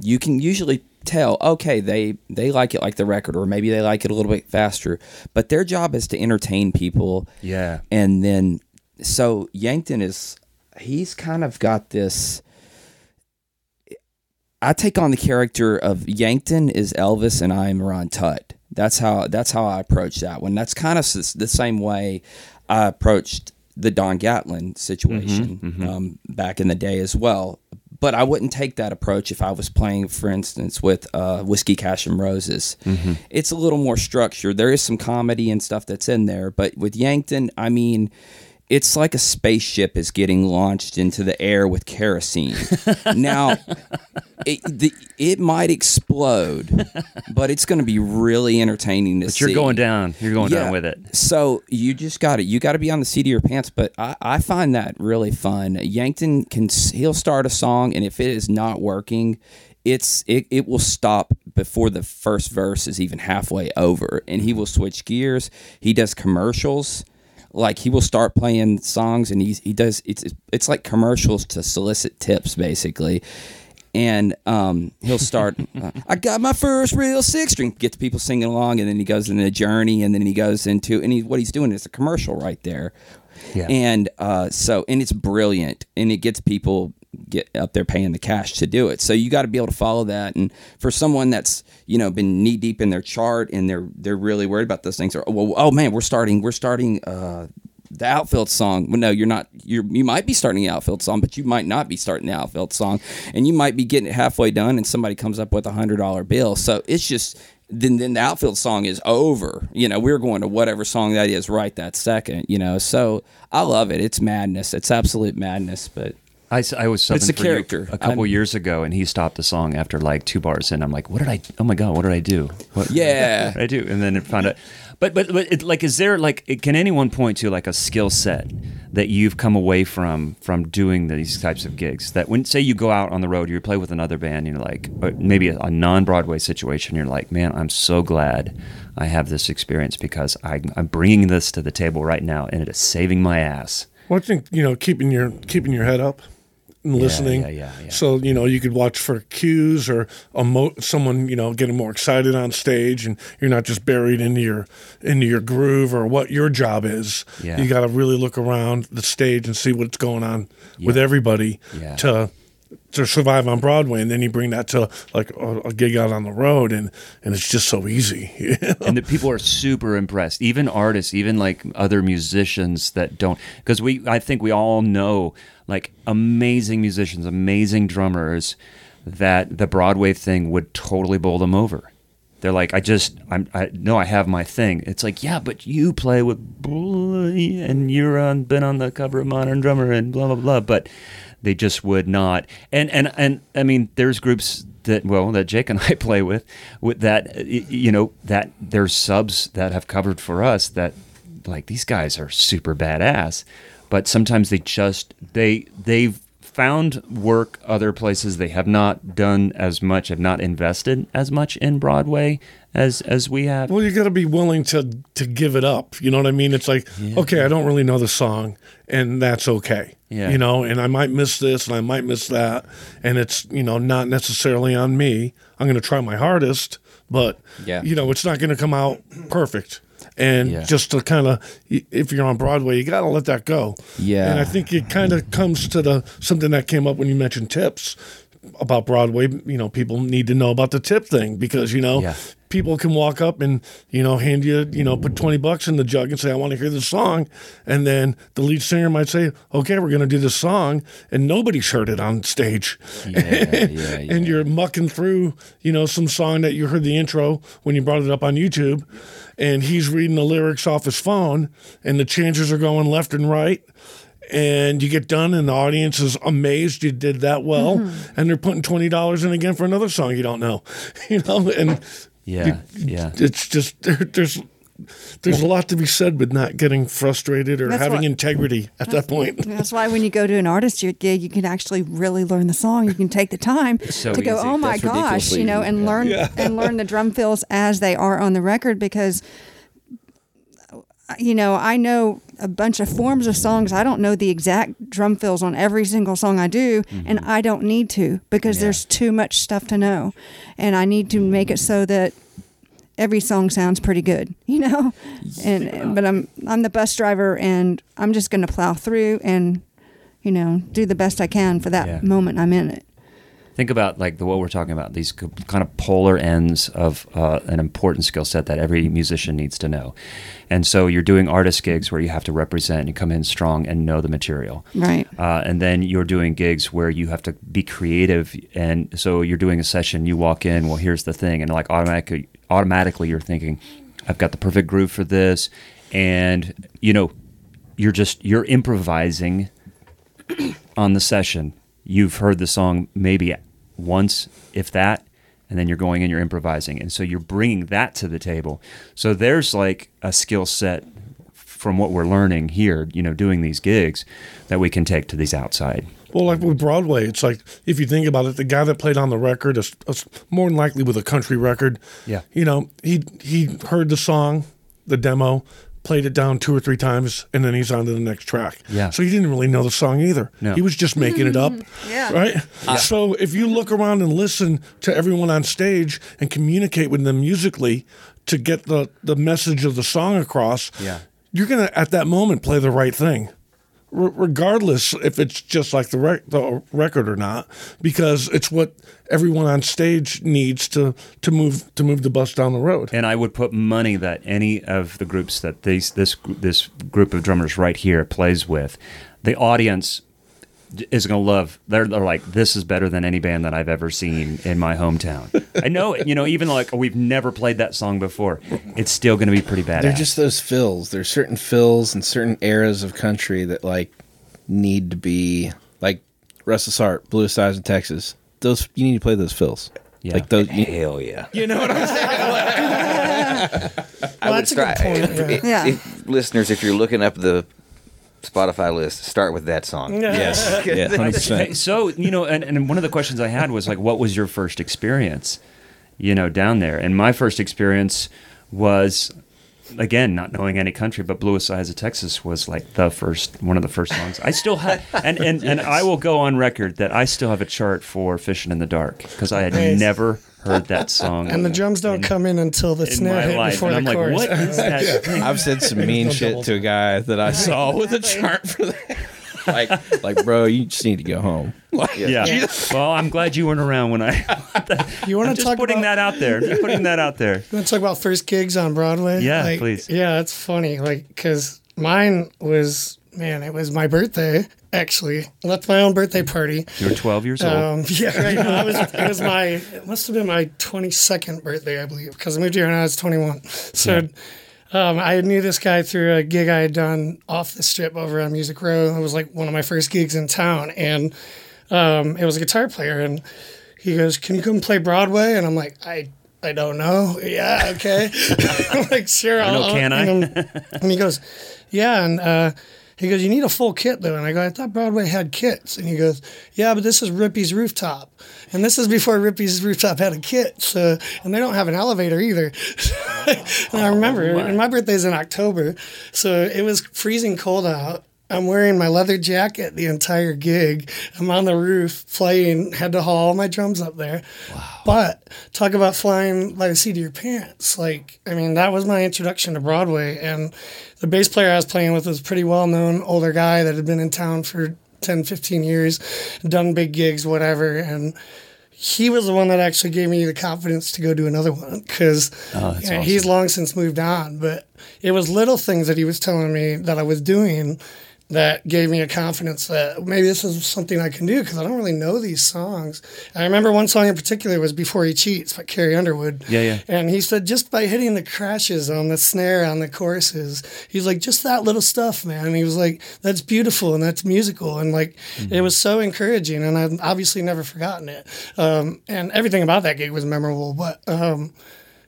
you can usually tell okay they they like it like the record or maybe they like it a little bit faster but their job is to entertain people Yeah. and then so yankton is he's kind of got this i take on the character of yankton is elvis and i am ron tutt that's how that's how i approach that one. That's kind of the same way i approached the don gatlin situation Um, back in the day as well. But I wouldn't take that approach if I was playing, for instance, with uh, Whiskey Cash and Roses. It's a little more structured. There is some comedy and stuff that's in there, but with Yankton, I mean, it's like a spaceship is getting launched into the air with kerosene. now, it, the, it might explode, but it's going to be really entertaining to But see. you're going down. You're going Yeah. down with it. So you just got it. You got to be on the seat of your pants. But I, I find that really fun. Yankton can he'll start a song, and if it is not working, it's it, it will stop before the first verse is even halfway over, and he will switch gears. He does commercials. Like he will start playing songs, and he's he does it's it's like commercials to solicit tips, basically and um, he'll start. uh, I got my first real six string. Gets people singing along, and then he goes into a journey, and then he goes into and he, what he's doing is a commercial right there. Yeah. And uh, so, and it's brilliant, and it gets people get up there paying the cash to do it. So you got to be able to follow that. And for someone that's you know been knee deep in their chart, and they're they're really worried about those things. Or well, oh man, we're starting we're starting. Uh, the outfield song. Well, no, you're not. You're you might be starting the outfield song, but you might not be starting the outfield song, and you might be getting it halfway done, and somebody comes up with a hundred dollar bill. So it's just then then the outfield song is over. You know, we're going to whatever song that is right that second. You know, so I love it. It's madness. It's absolute madness. But I, s- I was subbing It's a for you character. a couple I'm- years ago, and he stopped the song after like two bars, and I'm like, "What did I? Oh my god, what did I do? What, Yeah. what did I do?" And then it found out. But but but it, like, is there like, can anyone point to like a skill set that you've come away from from doing these types of gigs? That when say you go out on the road, you play with another band, you're like, or maybe a, a non Broadway situation, you're like, man, I'm so glad I have this experience because I, I'm bringing this to the table right now, and it is saving my ass. Well, I think you know keeping your keeping your head up and listening. yeah, yeah, yeah. So you know you could watch for cues or a mo- someone you know getting more excited on stage, and you're not just buried into your into your groove or what your job is. Yeah. You got to really look around the stage and see what's going on with everybody Yeah. to to survive on Broadway, and then you bring that to like a, a gig out on the road, and and it's just so easy. and the people are super impressed even artists even like other musicians that don't because we i think we all know like amazing musicians amazing drummers that the broadway thing would totally bowl them over. They're like i just i'm i i have my thing. It's like yeah but you play with and you're on been on the cover of modern drummer and blah blah blah. But they just would not. And and and i mean there's groups that well that Jake and I play with with that you know that there's subs that have covered for us that like these guys are super badass but sometimes they just they they've found work other places they have not done as much have not invested as much in Broadway as as we have Well, you got to be willing to to give it up. You know what I mean? It's like, okay, I don't really know the song, and that's okay. Yeah. You know, and I might miss this, and I might miss that, and it's you know not necessarily on me. I'm going to try my hardest, but Yeah. you know, it's not going to come out perfect. And Yeah. just to kind of, if you're on Broadway, you got to let that go. Yeah. And I think it kind of comes to the something that came up when you mentioned tips about Broadway. You know, people need to know about the tip thing because you know Yeah. people can walk up and you know hand you you know put 20 bucks in the jug and say i want to hear this song and then the lead singer might say okay we're going to do this song and nobody's heard it on stage yeah, yeah, and you're mucking through you know some song that you heard the intro when you brought it up on youtube and he's reading the lyrics off his phone and the changes are going left and right and you get done and the audience is amazed you did that well mm-hmm. and they're putting $20 in again for another song you don't know you know and yeah yeah. it's just there, there's there's a lot to be said with not getting frustrated or That's having what- integrity at that point. That's why when you go to an artist gig, you can actually really learn the song. You can take the time so to go, easy. oh my That's gosh, you know, and Yeah. learn and learn the drum fills as they are on the record because you know, I know a bunch of forms of songs. I don't know the exact drum fills on every single song I do, mm-hmm. and I don't need to because there's too much stuff to know. And I need to make it so that every song sounds pretty good, you know? And but I'm I'm the bus driver and I'm just going to plow through and you know, do the best I can for that Yeah. moment I'm in it. think about like the what we're talking about these kind of polar ends of uh, an important skill set that every musician needs to know and so you're doing artist gigs where you have to represent and come in strong and know the material Right. uh, and then you're doing gigs where you have to be creative and so you're doing a session you walk in well here's the thing and like automatically automatically you're thinking i've got the perfect groove for this and you know you're just you're improvising on the session, you've heard the song maybe once, if that, and then you're going and you're improvising. And so you're bringing that to the table. So there's like a skill set from what we're learning here, you know, doing these gigs that we can take to these outside. Well, like with Broadway, it's like if you think about it, the guy that played on the record is, is more than likely with a country record. Yeah. You know, he he heard the song, the demo, played it down two or three times, and then he's on to the next track. Yeah. So he didn't really know the song either. No. He was just making it up. Yeah. Right. So if you look around and listen to everyone on stage and communicate with them musically to get the the message of the song across, Yeah. you're gonna at that moment play the right thing regardless if it's just like the, rec- the record or not, because it's what everyone on stage needs to to move to move the bus down the road. And I would put money that any of the groups that these this this group of drummers right here plays with, the audience is going to love. They're, they're like, this is better than any band that I've ever seen in my hometown. I know, it, you know, even like we've never played that song before, it's still going to be pretty bad. They're just those fills. There's certain fills and certain eras of country that like need to be like Restless Heart, Bluest Eyes in Texas. Those you need to play those fills. Yeah. Like those. You, Hell yeah. you know what I'm saying? I Well, would that's a good point, yeah. if- Yeah. if- listeners, if you're looking up the Spotify list, start with that song. yes. Yeah. 100%. so you know, and, and one of the questions I had was like, what was your first experience, you know, down there? And my first experience was, again, not knowing any country, but "Bluest Eyes of Texas" was like the first one of the first songs. I still have, and and, and I will go on record that I still have a chart for "Fishing in the Dark" because I had Nice. never heard that song. And the drums don't in- come in until the in snare my hit life, before and I'm the like, chorus. what is that? thing? I've said some mean shit to a guy that I saw with a chart for that. like, like, bro, you just need to go home. Like, Yeah. Well, I'm glad you weren't around when I. You want I'm to just talk putting about, that out there. Just putting that out there. You want to talk about first gigs on Broadway? Yeah, Like, please. Yeah, it's funny. Like, because mine was, man, it was my birthday, actually. I left my own birthday party. You were 12 years old. Um, yeah, right. No, it, was, it was my, it must have been my 22nd birthday, I believe, because I moved here when I was 21. So um, I knew this guy through a gig I had done off the strip over on Music Row. It was like one of my first gigs in town. And um, it was a guitar player. And he goes, Can you come play Broadway? And I'm like, I. I don't know. Yeah, okay. I'm like, sure. I'll, know, can I? And, and he goes, yeah. And uh, he goes, you need a full kit though. And I go, I thought Broadway had kits. And he goes, yeah, but this is Rippy's Rooftop. And this is before Rippy's Rooftop had a kit. So, and they don't have an elevator either. and I remember, oh, and my birthday's in October. So it was freezing cold out. I'm wearing my leather jacket the entire gig. I'm on the roof playing, had to haul all my drums up there. Wow. But talk about flying by the seat of your pants. Like, I mean, that was my introduction to Broadway. And the bass player I was playing with was a pretty well known older guy that had been in town for 10, 15 years, done big gigs, whatever. And he was the one that actually gave me the confidence to go do another one because Oh, that's he's long since moved on. But it was little things that he was telling me that I was doing that gave me a confidence that maybe this is something I can do because I don't really know these songs. I remember one song in particular was Before He Cheats by Carrie Underwood. Yeah, yeah. And he said just by hitting the crashes on the snare on the choruses, he's like, just that little stuff, man. And he was like, that's beautiful and that's musical. And like, it was so encouraging. And I've obviously never forgotten it. Um, and everything about that gig was memorable. But, um,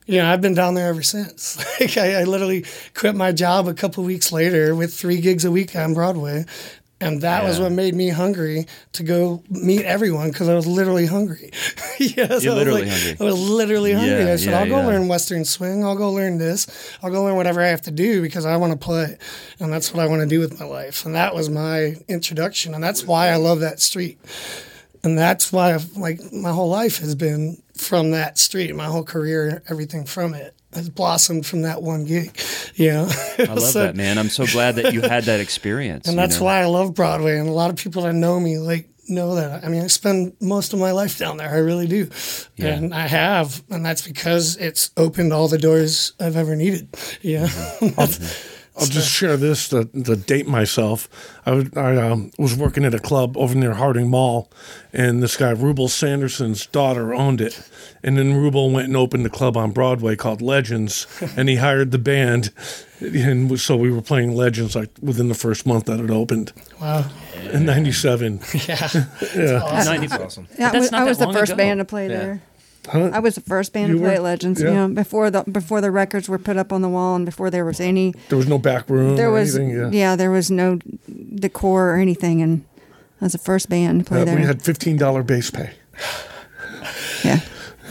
you know, I've been down there ever since. Like, I, I literally quit my job a couple weeks later with three gigs a week on Broadway. And that was what made me hungry to go meet everyone because I was literally hungry. yeah, so I was literally like- hungry. I was literally hungry. Yeah, I said, yeah, I'll go yeah. learn Western swing. I'll go learn this. I'll go learn whatever I have to do because I want to play. And that's what I want to do with my life. And that was my introduction. And that's why I love that street. And that's why I've, like my whole life has been from that street. My whole career, everything from it has blossomed from that one gig. You know? I love that, man. I'm so glad that you had that experience. And you that's know? why I love Broadway. And a lot of people that know me like know that. I mean, I spend most of my life down there. I really do. Yeah. And I have, and that's because it's opened all the doors I've ever needed. Yeah. Mm-hmm. I'll just share this to, to date myself. I, was, I um, was working at a club over near Harding Mall, and this guy, Ruble Sanderson's daughter, owned it. And then Ruble went and opened a club on Broadway called Legends, and he hired the band. And so we were playing Legends like within the first month that it opened wow. in '97. Yeah. Yeah, 90 awesome. Yeah, I That's was, not I that was the first ago. band to play Yeah. there. Huh? I was the first band You to play were? at Legends. Yeah. Yeah. before the before the records were put up on the wall and before there was any there was no back room. there or was anything, yeah. there was no decor or anything and I was the first band to play Uh, there. we had fifteen dollar base pay. yeah.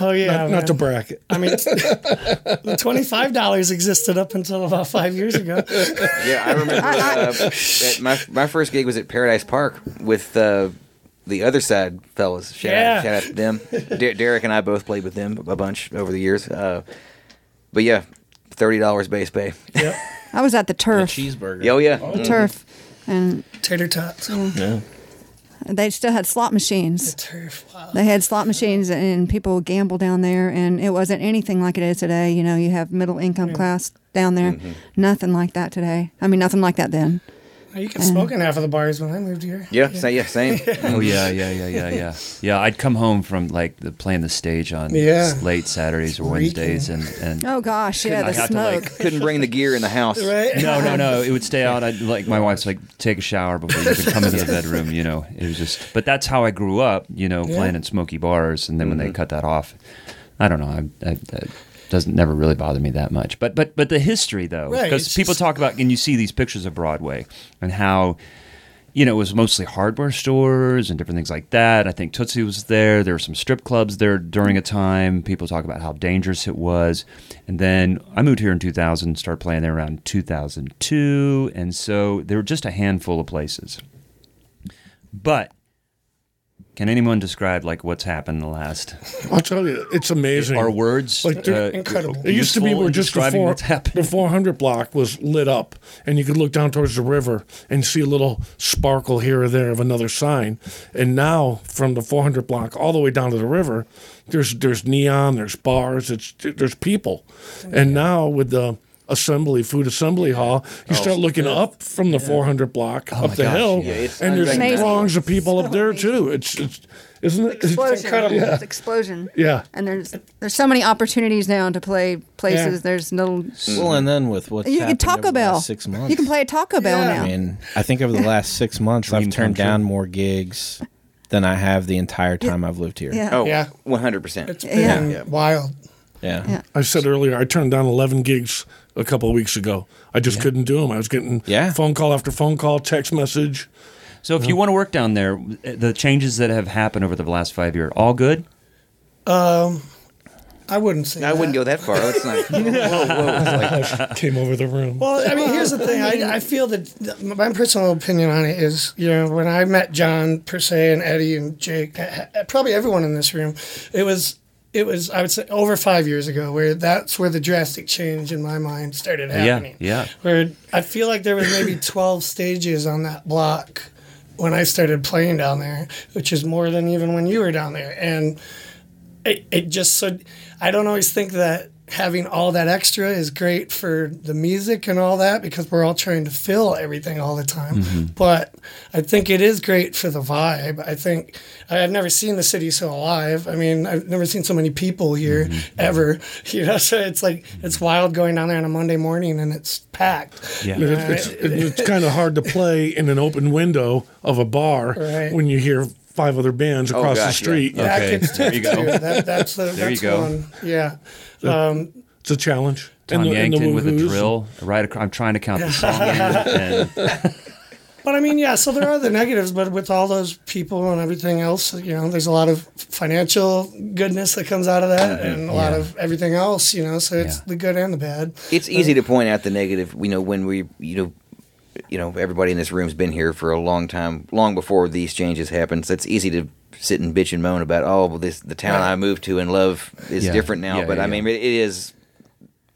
Oh, yeah. not, not to bracket. I mean, the $25 existed up until about five years ago. Yeah, I remember uh, my my first gig was at Paradise Park with uh, the other side fellas. Shout Yeah. out, shout out to them. Der- Derek and I both played with them a bunch over the years. Uh, but yeah, thirty dollars base pay. Yep. I was at the A turf. cheeseburger. oh yeah, The turf. and Tater tots. Yeah. they still had slot machines. Turf. Wow. They had slot machines, and people would gamble down there, and it wasn't anything like it is today. You know, you have middle income class down there. Nothing like that today. I mean, nothing like that then. You can smoke in half of the bars when I moved here. Yeah, sa- yeah, same. Oh yeah, yeah, yeah, yeah, yeah. Yeah, I'd come home from like the, playing the stage on Yeah. late Saturdays or Wednesdays, and and Oh gosh, yeah, I the had to, like, smoke. Couldn't bring the gear in the house. Right? no, no, no. It would stay out. I'd like my wife's like take a shower before you could come into the bedroom. You know, it was just. But that's how I grew up. You know, Yeah. playing in smoky bars, and then when they mm-hmm. cut that off, I don't know. I, I, that doesn't never really bother me that much. But but but the history though, because it's people just- talk about and you see these pictures of Broadway and how. You know, it was mostly hardware stores and different things like that. I think Tootsie was there. There were some strip clubs there during a time. People talk about how dangerous it was. And then I moved here in 2000, started playing there around 2002. And so there were just a handful of places. But can anyone describe like what's happened in the last? I'll tell you, it's amazing. Our words Like, they're uh, incredible. It used to be we're just the, describing four, what's happened? the 400 block was lit up, and you could look down towards the river and see a little sparkle here or there of another sign. And now, from the 400 block all the way down to the river, there's there's neon, there's bars, it's there's people. And now with the assembly food assembly hall, you start oh, looking up from the 400 block oh up the gosh, hill, yeah, and there's amazing. throngs of people up there too. It's, it's isn't it? Explosion. incredible. It's explosion. Yeah. And there's there's so many opportunities now to play places. Yeah. There's little Well, and then with what you can Taco Bell. six months, You can play at Taco Bell Yeah. now. I mean, I think over the last six months, Dream I've turned come true. down more gigs than I have the entire time I've lived here. yeah. Oh, Yeah. 100%. It's Yeah. been Yeah. wild. yeah. Yeah. I said earlier, I turned down 11 gigs a couple of weeks ago. I just couldn't do them. I was getting Yeah. phone call after phone call, text message. So if you want to work down there, the changes that have happened over the last five years, all good. Um, I wouldn't say. I wouldn't go that far. It's like, whoa, whoa. It's like, Came over the room. Well, I mean, here's the thing. I, I feel that my personal opinion on it is, you know, when I met John per se and Eddie and Jake, uh, probably everyone in this room, it was, it was, I would say, over five years ago, where that's where the drastic change in my mind started happening. yeah. yeah. Where I feel like there was maybe 12 stages on that block when I started playing down there, which is more than even when you were down there. And it, it just so I don't always think that having all that extra is great for the music and all that because we're all trying to fill everything all the time. Mm-hmm. But I think it is great for the vibe. I think I've never seen the city so alive. I mean, I've never seen so many people here mm-hmm. ever. You know, so it's like it's mm-hmm. wild going down there on a Monday morning and it's packed. Yeah. But it's, it's, it's kind of hard to play in an open window of a bar Right. when you hear five other bands across the gosh, yeah. street. That gets there you go. That, that's the, There you go. one. Yeah. Um, It's a challenge. Tom And the- and the Yankton with a drill. Right, ac- I'm trying to count the song. and But I mean, yeah. So there are the negatives, but with all those people and everything else, you know, there's a lot of financial goodness that comes out of that, and a lot of everything else. You know, so it's Yeah. the good and the bad. it's easy to point out the negative. You know, when we, you know, you know, everybody in this room's been here for a long time, long before these changes happened. So it's easy to sit and bitch and moan about, oh, well, this the town Right. I moved to and love is Yeah. different now. Yeah, but yeah, I yeah. mean, it is.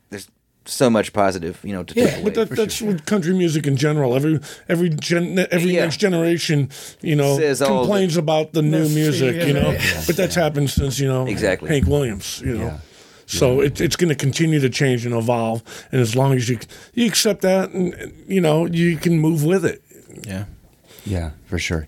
There's so much positive, you know, to take away. But that, that's with country music in general. Every every gen, every Yeah. next generation, you know, Says all complains about the new music. You know, yeah. but that's happened since you know Exactly. Hank Williams. You know, Yeah. So it, it's going to continue to change and evolve. And as long as you you accept that, and and, you know, you can move with it. Yeah. yeah, for sure.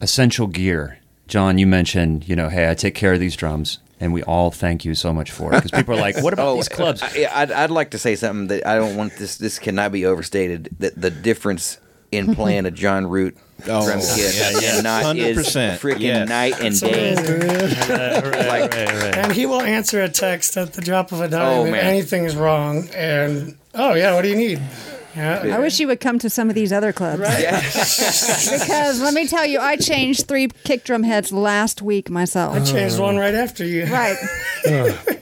Essential gear. John, you mentioned, you know, hey, I take care of these drums, and we all thank you so much for it because people are like, what about oh, these clubs? Oh, I, I'd, I'd like to say something that I don't want this. This cannot be overstated. That the difference in playing a John Root Oh, drum kit yeah, yeah. and not 100%, freaking yes. night and day. like, And he will answer a text at the drop of a dime Oh, if man. anything's wrong. And oh yeah, what do you need? Yeah. I wish you would come to some of these other clubs. because let me tell you, I changed three kick drum heads last week myself. I changed one right after you. right.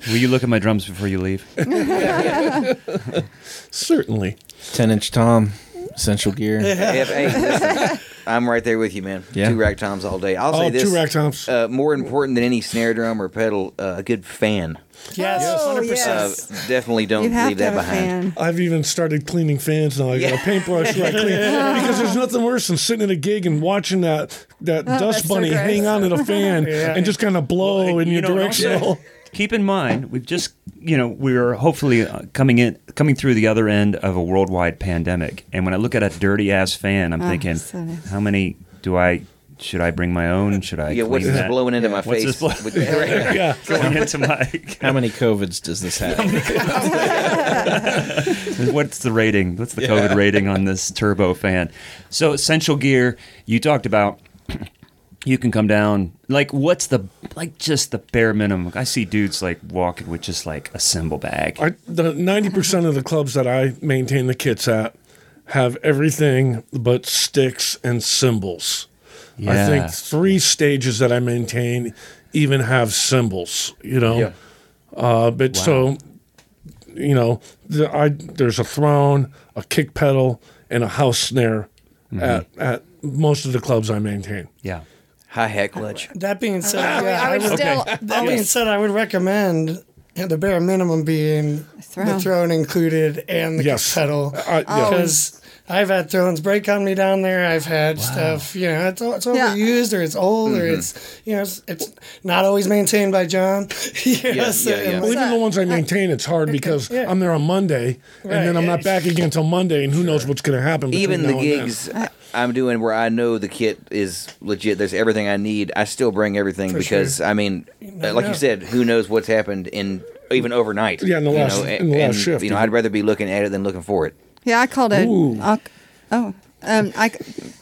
Will you look at my drums before you leave? Certainly. Ten inch Tom. Essential gear. If- hey, listen, I'm right there with you, man. Yeah. Two rack toms all day. I'll Oh, say this: two rack toms. Uh, more important than any snare drum or pedal, uh, a good fan. Yes, Oh, 100%. yes. Uh, definitely don't you have leave to that have a behind. fan. I've even started cleaning fans now. I got a paintbrush where I clean because there's nothing worse than sitting at a gig and watching that that dust Oh, that's so bunny gross. hang on to the fan Yeah. and just kind of blow in You your know, and direction. also, Keep in mind, we've just, you know, we're hopefully uh, coming in, coming through the other end of a worldwide pandemic. And when I look at a dirty ass fan, I'm Oh, thinking, so nice. how many do I? Should I bring my own? Should I? Yeah, what's this that? blowing into my What's face? this blow- with yeah. going into my? How many COVIDs does this have? What's the rating? What's the COVID rating on this turbo fan? So essential gear. You talked about. You can come down. Like, what's the like? Just the bare minimum. I see dudes like walking with just like a cymbal bag. I, the ninety percent of the clubs that I maintain the kits at have everything but sticks and cymbals. yeah. I think three stages that I maintain even have cymbals. You know, Yeah. uh, but so you know, the, I there's a throne, a kick pedal, and a house snare at at most of the clubs I maintain. Yeah. Hi hat clutch. That being said, I, yeah, I would would- still. that being said, I would recommend and the bare minimum being the Throne. throne included and the Yes. pedal. I, yeah. Because I've had thrones break on me down there. I've had stuff, you know, it's, it's Yeah. overused or it's old or Mm-hmm. it's, you know, it's, it's not always maintained by John. yes. yeah, yeah. and Well, even the ones I maintain, it's hard because yeah. I'm there on Monday, and then I'm not back again until Monday, and who knows what's going to happen. between Even the now and then. gigs I'm doing where I know the kit is legit. There's everything I need. I still bring everything For because I mean, uh, like know. you said, who knows what's happened in even overnight. Yeah, in the you last- know, in the last and, shift, You know. I'd rather be looking at it than looking for it. Yeah, I called it. Oh, um, I,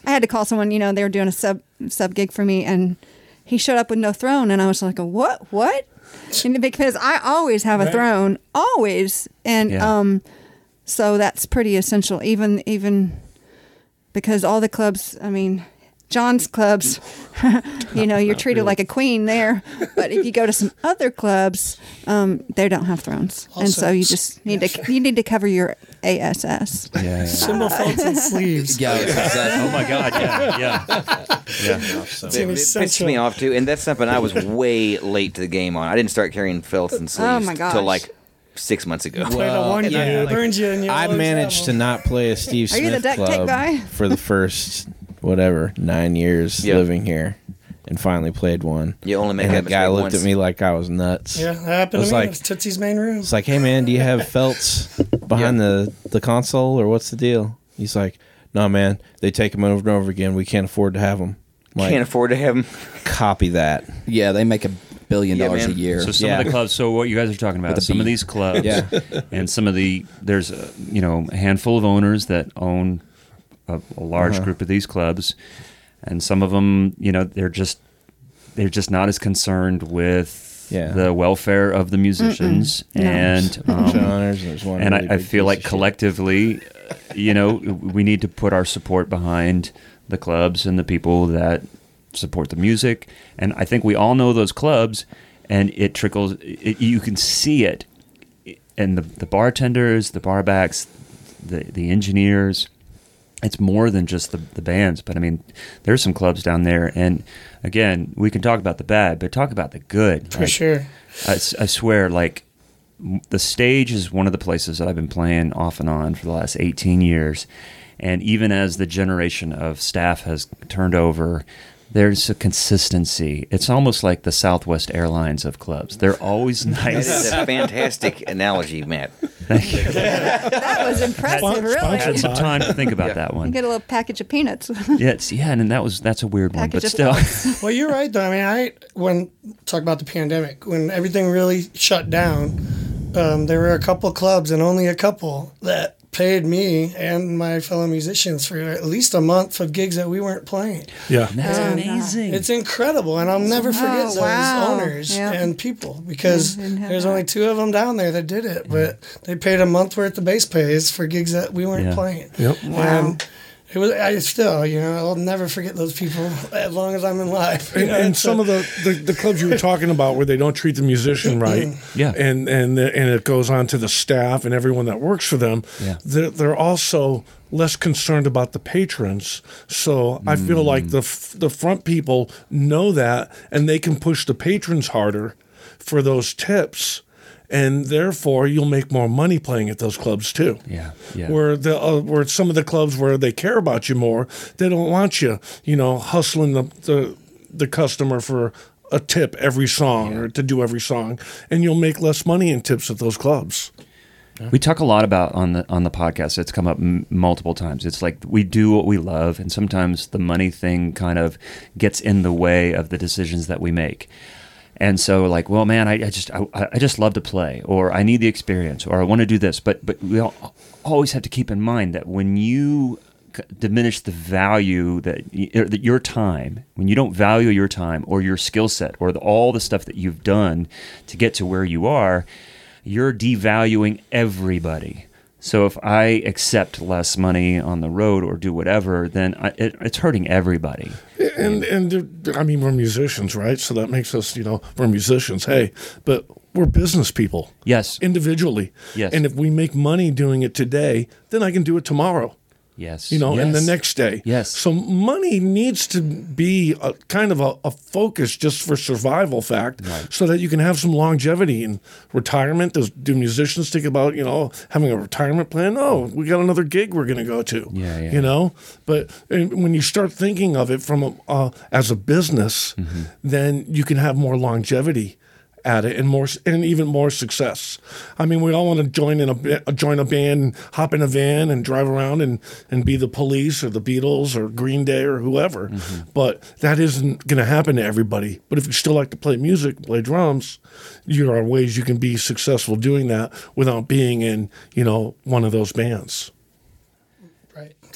I had to call someone. You know, they were doing a sub sub gig for me, and he showed up with no throne, and I was like, "What? What?" And because I always have a Right. throne, always, and Yeah. um, so that's pretty essential. Even even because all the clubs, I mean. John's clubs, you know, you're treated like a queen there. But if you go to some other clubs, um, they don't have thrones, and so you just need to you need to cover your ASS. Yeah. yeah. Cymbal felts and sleeves. Yeah, exactly. Oh my God! Yeah. Yeah. Yeah. It's It, an it pisses essential- me off too, and that's something I was way late to the game on. I didn't start carrying felts and sleeves Oh, my till gosh. like six months ago. Play the one yeah, like, burns you in your I low managed to not play a Steve Are you Smith the duct tape club guy? for the first whatever nine years Yeah. living here, and finally played one. You only make and that the guy mistake looked once. at me like I was nuts. Yeah, that happened It was to me. like- It was Tootsie's main room. It's like, hey man, do you have felts behind the the console or what's the deal? He's like, no man, they take them over and over again. We can't afford to have them. Like, Can't afford to have them. copy that. Yeah, they make a billion Yeah, dollars a man. year. So some Yeah. of the clubs. So what you guys are talking about? With a Some of B. these clubs, Yeah. and some of the there's a, you know a handful of owners that own a, a large Uh-huh. group of these clubs, and some of them, you know, they're just they're just not as concerned with Yeah. the welfare of the musicians, No. and Show um, honors, and there's one and really I, I big feel piece like of shit. collectively, you know, we need to put our support behind the clubs and the people that support the music. And I think we all know those clubs, and it trickles. It, you can see it, and the the bartenders, the barbacks, the the engineers. It's more than just the, the bands, but I mean, there's some clubs down there, and again, we can talk about the bad, but talk about the good. For Like, sure. I swear, like the stage is one of the places that I've been playing off and on for the last 18 years. And even as the generation of staff has turned over, there's a consistency. It's almost like the Southwest Airlines of clubs. They're always nice. That is nice. a fantastic analogy, Matt. That was impressive, Spon- really. sponsored Had some time to think about that You one. get a little package of peanuts. Yeah, it's, yeah, and that was that's a weird one, but still. Well, you're right though. I mean, I when talk about the pandemic, when everything really shut down, um, there were a couple clubs and only a couple that paid me and my fellow musicians for at least a month of gigs that we weren't playing. Yeah. That's Oh, amazing. It's incredible, and I'll never forget Oh, those wow. owners Yeah. and people because Didn't there's that. only two of them down there that did it, but they paid a month worth of base pays for gigs that we weren't Yeah. playing. Yep. Wow. And it was. I still, you know, I'll never forget those people as long as I'm in life. you And, know, and it's some of the, the, the clubs you were talking about where they don't treat the musician right, Yeah. and and the, and it goes on to the staff and everyone that works for them. Yeah. they're, they're also less concerned about the patrons. So I feel like the f- the front people know that, and they can push the patrons harder for those tips. And therefore, you'll make more money playing at those clubs too. Yeah, yeah. Where the uh, where some of the clubs where they care about you more, they don't want you, you know, hustling the the, the customer for a tip every song or to do every song, and you'll make less money in tips at those clubs. We talk a lot about on the on the podcast. It's come up m- multiple times. It's like we do what we love, and sometimes the money thing kind of gets in the way of the decisions that we make. And so, like, well, man, I, I just I, I just love to play, or I need the experience, or I want to do this. But but we all, always have to keep in mind that when you diminish the value that, er, that your time, when you don't value your time or your skill set or the, all the stuff that you've done to get to where you are, you're devaluing everybody. So if I accept less money on the road or do whatever, then I, it, it's hurting everybody. And and I mean, we're musicians, right? So that makes us, you know, we're musicians. Hey, but we're business people. Yes. individually. Yes. And if we make money doing it today, then I can do it tomorrow. Yes. you know, and the Yes. next day. Yes. So money needs to be a, kind of a, a focus just for survival fact, so that you can have some longevity in retirement. Does do musicians think about you know having a retirement plan? No, we got another gig we're going to go to. Yeah, yeah. You know, but and when you start thinking of it from a, uh, as a business, Mm-hmm. then you can have more longevity at it and more and even more success. I mean, we all want to join in a uh, join a band, hop in a van, and drive around and and be the Police or the Beatles or Green Day or whoever. Mm-hmm. But that isn't going to happen to everybody. But if you still like to play music, play drums, there are ways you can be successful doing that without being in you know one of those bands.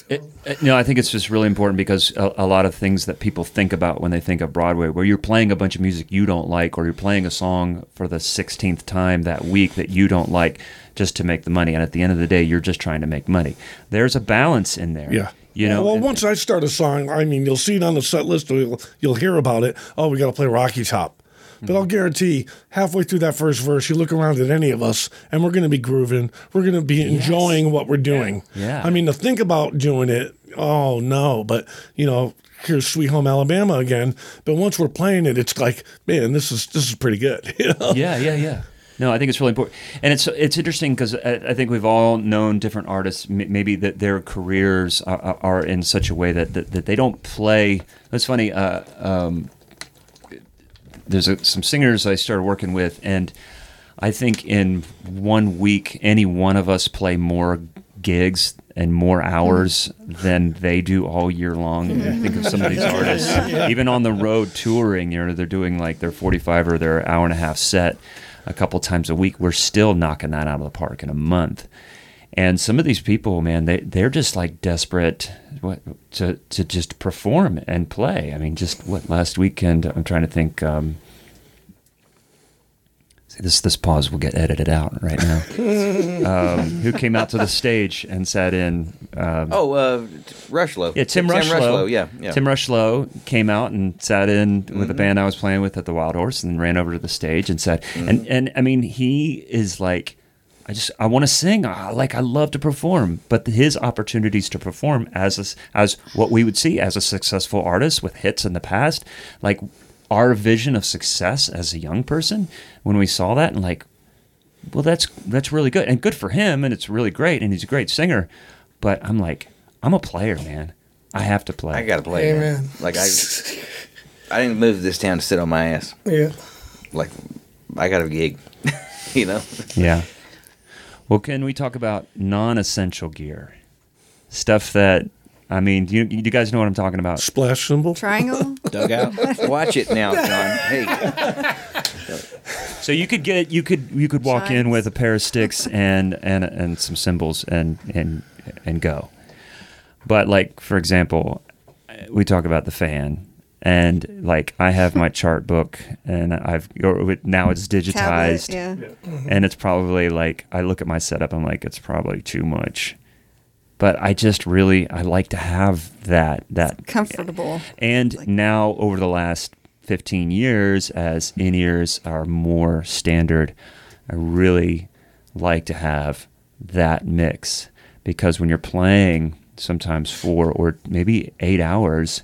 It, it- no, I think it's just really important because a, a lot of things that people think about when they think of Broadway, where you're playing a bunch of music you don't like, or you're playing a song for the 16th time that week that you don't like just to make the money. And at the end of the day, you're just trying to make money. There's a balance in there. Yeah. You know, well, and- once I start a song, I mean, you'll see it on the set list, or you'll, you'll hear about it. Oh, we got to play Rocky Top. But Mm-hmm. I'll guarantee halfway through that first verse, you look around at any of us and we're going to be grooving. We're going to be enjoying what we're doing. Yeah. I mean, to think about doing it, oh no. But, you know, here's Sweet Home Alabama again. But once we're playing it, it's like, man, this is this is pretty good. You know? yeah, yeah, yeah. No, I think it's really important, and it's it's interesting because I, I think we've all known different artists. m- Maybe that their careers are, are- in such a way that, that, that they don't play. It's funny. Uh, um, there's a, some singers I started working with, and I think in one week, any one of us play more gigs and more hours than they do all year long. And I think of some of these artists, even on the road touring, you know, they're doing like their 45 or their hour and a half set a couple times a week. We're still knocking that out of the park in a month. And some of these people, man, they they're just like desperate to to just perform and play. I mean, just what last weekend? I'm trying to think. Um, see, this this pause will get edited out right now. um, who came out to the stage and sat in? Um, Oh, uh, Rushlow. yeah, Tim, Rushlow. Yeah, yeah. Tim Rushlow came out and sat in with Mm-hmm. the band I was playing with at the Wild Horse, and ran over to the stage and said, Mm-hmm. and and I mean, he is like. I just I want to sing. I, like I love to perform, but his opportunities to perform as a s as what we would see as a successful artist with hits in the past, like our vision of success as a young person, when we saw that and like, well, that's that's really good and good for him, and it's really great, and he's a great singer. But I'm like, I'm a player, man. I have to play. I gotta play. man. Amen. Like I, I didn't move to this town to sit on my ass. Yeah. Like I got a gig. you know. Yeah. Well, can we talk about non-essential gear? Stuff that I mean, do you, do you guys know what I'm talking about? Splash cymbal. Triangle. Dugout. Watch it now, John. Hey, So you could get you could you could walk in with a pair of sticks and and and some cymbals and and and go. But like for example, we talk about the fan and like I have my chart book and I've or now it's digitized Tablet, yeah. and it's probably like I look at my setup I'm like it's probably too much. but I just really I like to have that that Comfortable. and now over the last 15 years as in-ears are more standard, I really like to have that mix because when you're playing sometimes 4 or maybe 8 hours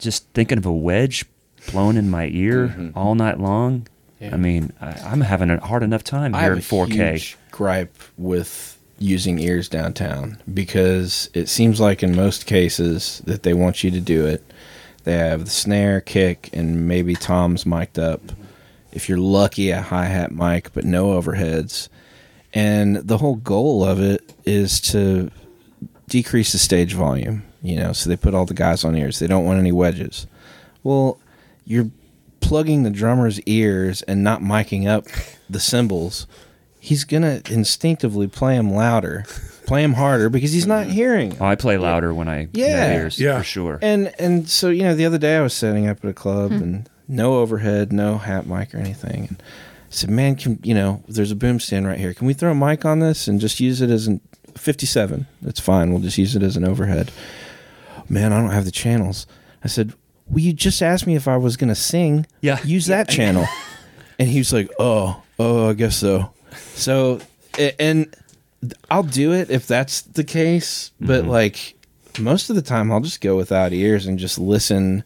just thinking of a wedge blowing in my ear mm-hmm. all night long. I mean, I, I'm having a hard enough time I here have in 4K. huge gripe with using ears downtown because it seems like in most cases that they want you to do it. They have the snare, kick, and maybe toms mic'd up. If you're lucky, a hi hat mic, but no overheads. And the whole goal of it is to decrease the stage volume, you know, so they put all the guys on ears. They don't want any wedges. Well, you're plugging the drummer's ears and not miking up the cymbals. He's going to instinctively play them louder, play them harder because he's not hearing. Oh, I play louder when I Yeah. have ears Yeah. for sure. And and so you know, the other day I was setting up at a club hmm. and no overhead, no hat mic or anything. And I said, "Man, can you know? There's a boom stand right here. Can we throw a mic on this and just use it as an 57? That's fine. We'll just use it as an overhead." Man, I don't have the channels. I said, "Well, you just asked me if I was going to sing. Yeah. use that channel." and he was like, "Oh, oh, I guess so." So, and I'll do it if that's the case, but mm-hmm. like most of the time I'll just go without ears and just listen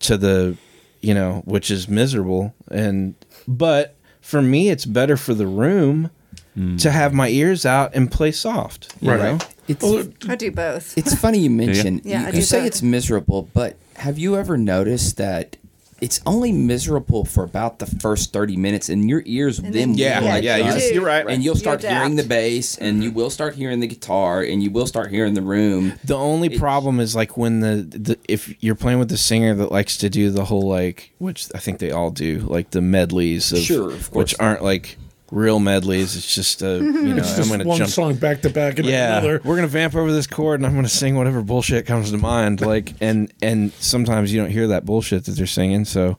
to the, you know, which is miserable and but for me it's better for the room mm. to have my ears out and play soft, you Right. know? It's Well, I do both. it's funny you mention. Yeah, you, I you say both. it's miserable, but have you ever noticed that it's only miserable for about the first thirty minutes, and your ears And then then- Yeah, will yeah, you're, you're right. and you'll You start hearing the bass, and you will start hearing the guitar, and you will start hearing the room. The only It- problem is like when the, the if you're playing with the singer that likes to do the whole like which I think they all do like the medleys of, Sure, of course. which aren't like real medleys. It's just uh, a you know I'm Just gonna one jump song back to back and yeah another. we're gonna vamp over this chord and I'm gonna sing whatever bullshit comes to mind like and and sometimes you don't hear that bullshit that they're singing so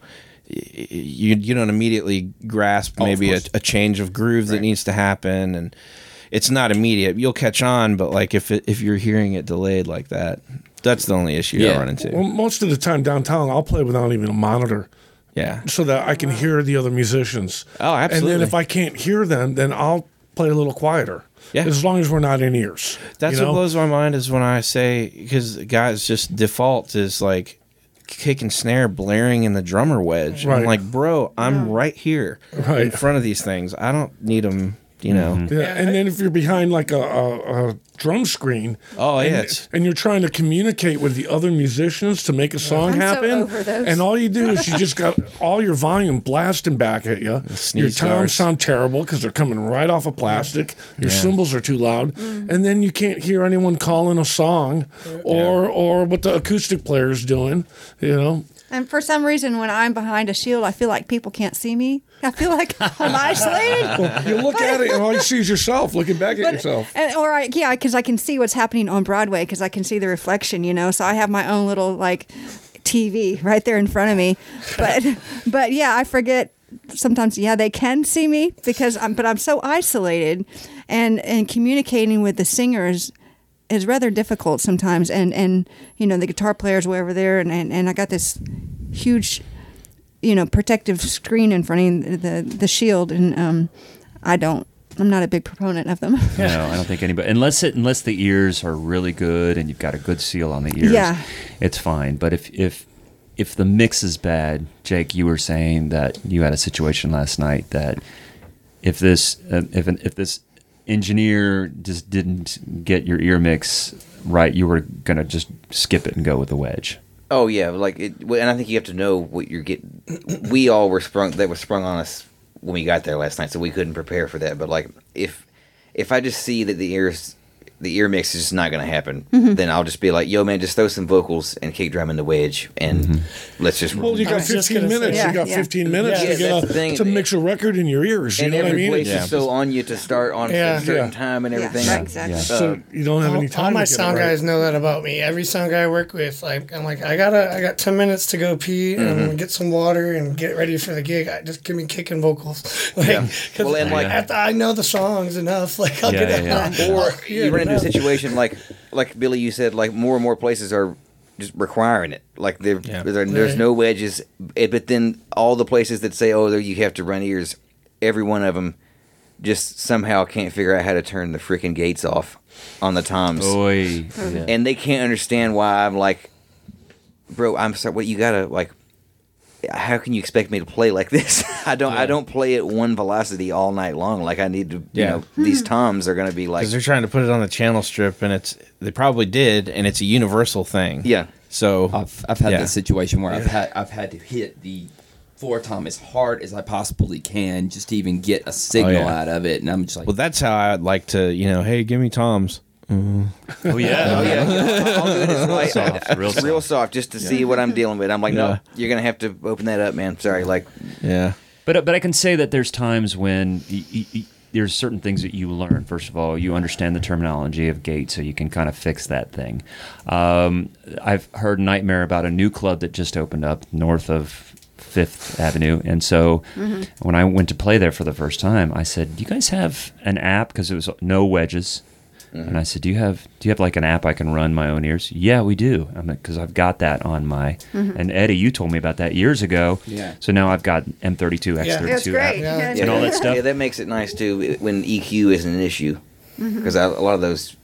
you you don't immediately grasp Oh, maybe a, a change of groove that needs to happen and it's not immediate you'll catch on but like if it, if you're hearing it delayed like that that's the only issue Yeah. I run into Well, most of the time downtown, I'll play without even a monitor yeah so that I can hear the other musicians. Oh, absolutely. And then if I can't hear them, then I'll play a little quieter. Yeah. As long as we're not in ears. That's you know? what blows my mind is when I say because guys just default is like kick and snare blaring in the drummer wedge. I'm like, bro, I'm right here in front of these things. I don't need them. You know. Yeah, and then if you're behind like a, a, a drum screen, Oh, yeah, and, it's- and you're trying to communicate with the other musicians to make a song I'm so happen, over those. and all you do is you just got all your volume blasting back at you. Your sneeze toms stars. sound terrible because they're coming right off of plastic. Your cymbals are too loud, Mm. and then you can't hear anyone calling a song or or what the acoustic player is doing. You know, And for some reason, when I'm behind a shield, I feel like people can't see me. I feel like I'm isolated. you look at it and all you see is yourself looking back at yourself. And, or I, yeah, because I can see what's happening on Broadway because I can see the reflection, you know. So I have my own little like TV right there in front of me. But but yeah, I forget sometimes. Yeah, they can see me because I'm, but I'm so isolated, and and communicating with the singers is rather difficult sometimes. And and you know the guitar players were over there, and and, and I got this huge you know protective screen in front of the the shield and um i don't i'm not a big proponent of them No, I don't think anybody unless it unless the ears are really good and you've got a good seal on the ears. Yeah. it's fine. But if if if the mix is bad, Jake, you were saying that you had a situation last night that if this uh, if an, if this engineer just didn't get your ear mix right, you were gonna just skip it and go with the wedge. Oh yeah, like it, and I think you have to know what you're getting. We all were sprung. That was sprung on us when we got there last night, so we couldn't prepare for that. But like, if if I just see that the ears, the ear mix is just not going to happen, Mm-hmm. then I'll just be like, "Yo, man, just throw some vocals and kick drum in the wedge, and let's just." Well, you got was 15 minutes. Yeah, you got yeah. 15 minutes Yeah, to get that's a, to mix a record in your ears. You and know what I mean? place It's- is so on you to start on Yeah. a certain Yeah. time and everything. right, exactly. Yeah. So you don't have all, any time. all my to get it sound right. guys know that about me. Every sound guy I work with, like I'm like, I gotta, I got ten minutes to go pee Mm-hmm. and get some water and get ready for the gig. I just give me kicking vocals, like, Yeah. 'cause Well, and, like- I know the songs enough, like I'll Yeah, get yeah, Or you run into a situation like like Billy, you said, like more and more places are just requiring it. Like there, Yeah. there- there's no wedges, eh, but then all the places that say, oh, there you have to run ears, every one of them just somehow can't figure out how to turn the freaking gates off on the toms, Oy. and they can't understand why I'm like, bro, I'm sorry, what you gotta like. How can you expect me to play like this? I don't. I don't play at one velocity all night long. Like I need to. You Yeah. know, these hmm. toms are gonna be like. because they're trying to put it on the channel strip, and it's they probably did, and it's a universal thing. Yeah. So I've I've had Yeah. that situation where I've had I've had to hit the floor tom as hard as I possibly can just to even get a signal Oh, yeah. out of it, and I'm just like, well, that's how I'd like to, you know, hey, give me toms. Mm. Oh yeah. Oh yeah, I'll do it as like, Soft, real real, soft. soft. just to see what I'm dealing with. I'm like, Yeah. no, you're gonna have to open that up, man. Sorry, like, Yeah. But uh, but I can say that there's times when y y y there's certain things that you learn. First of all, you understand the terminology of gate, so you can kind of fix that thing. Um, I've heard nightmare about a new club that just opened up north of Fifth Avenue, and so mm-hmm. when I went to play there for the first time, I said, "Do you guys have an app?" Because it was no wedges. And I said, "Do you have do you have like an app I can run my own ears?" Yeah, we do. I'm like, because I've got that on my. And Eddie, you told me about that years ago. Yeah. So now I've got M32, X32 Yeah. It's great. app. Yeah. yeah, And all that stuff. Yeah, that makes it nice too when EQ isn't an issue, Mm-hmm. because a lot of those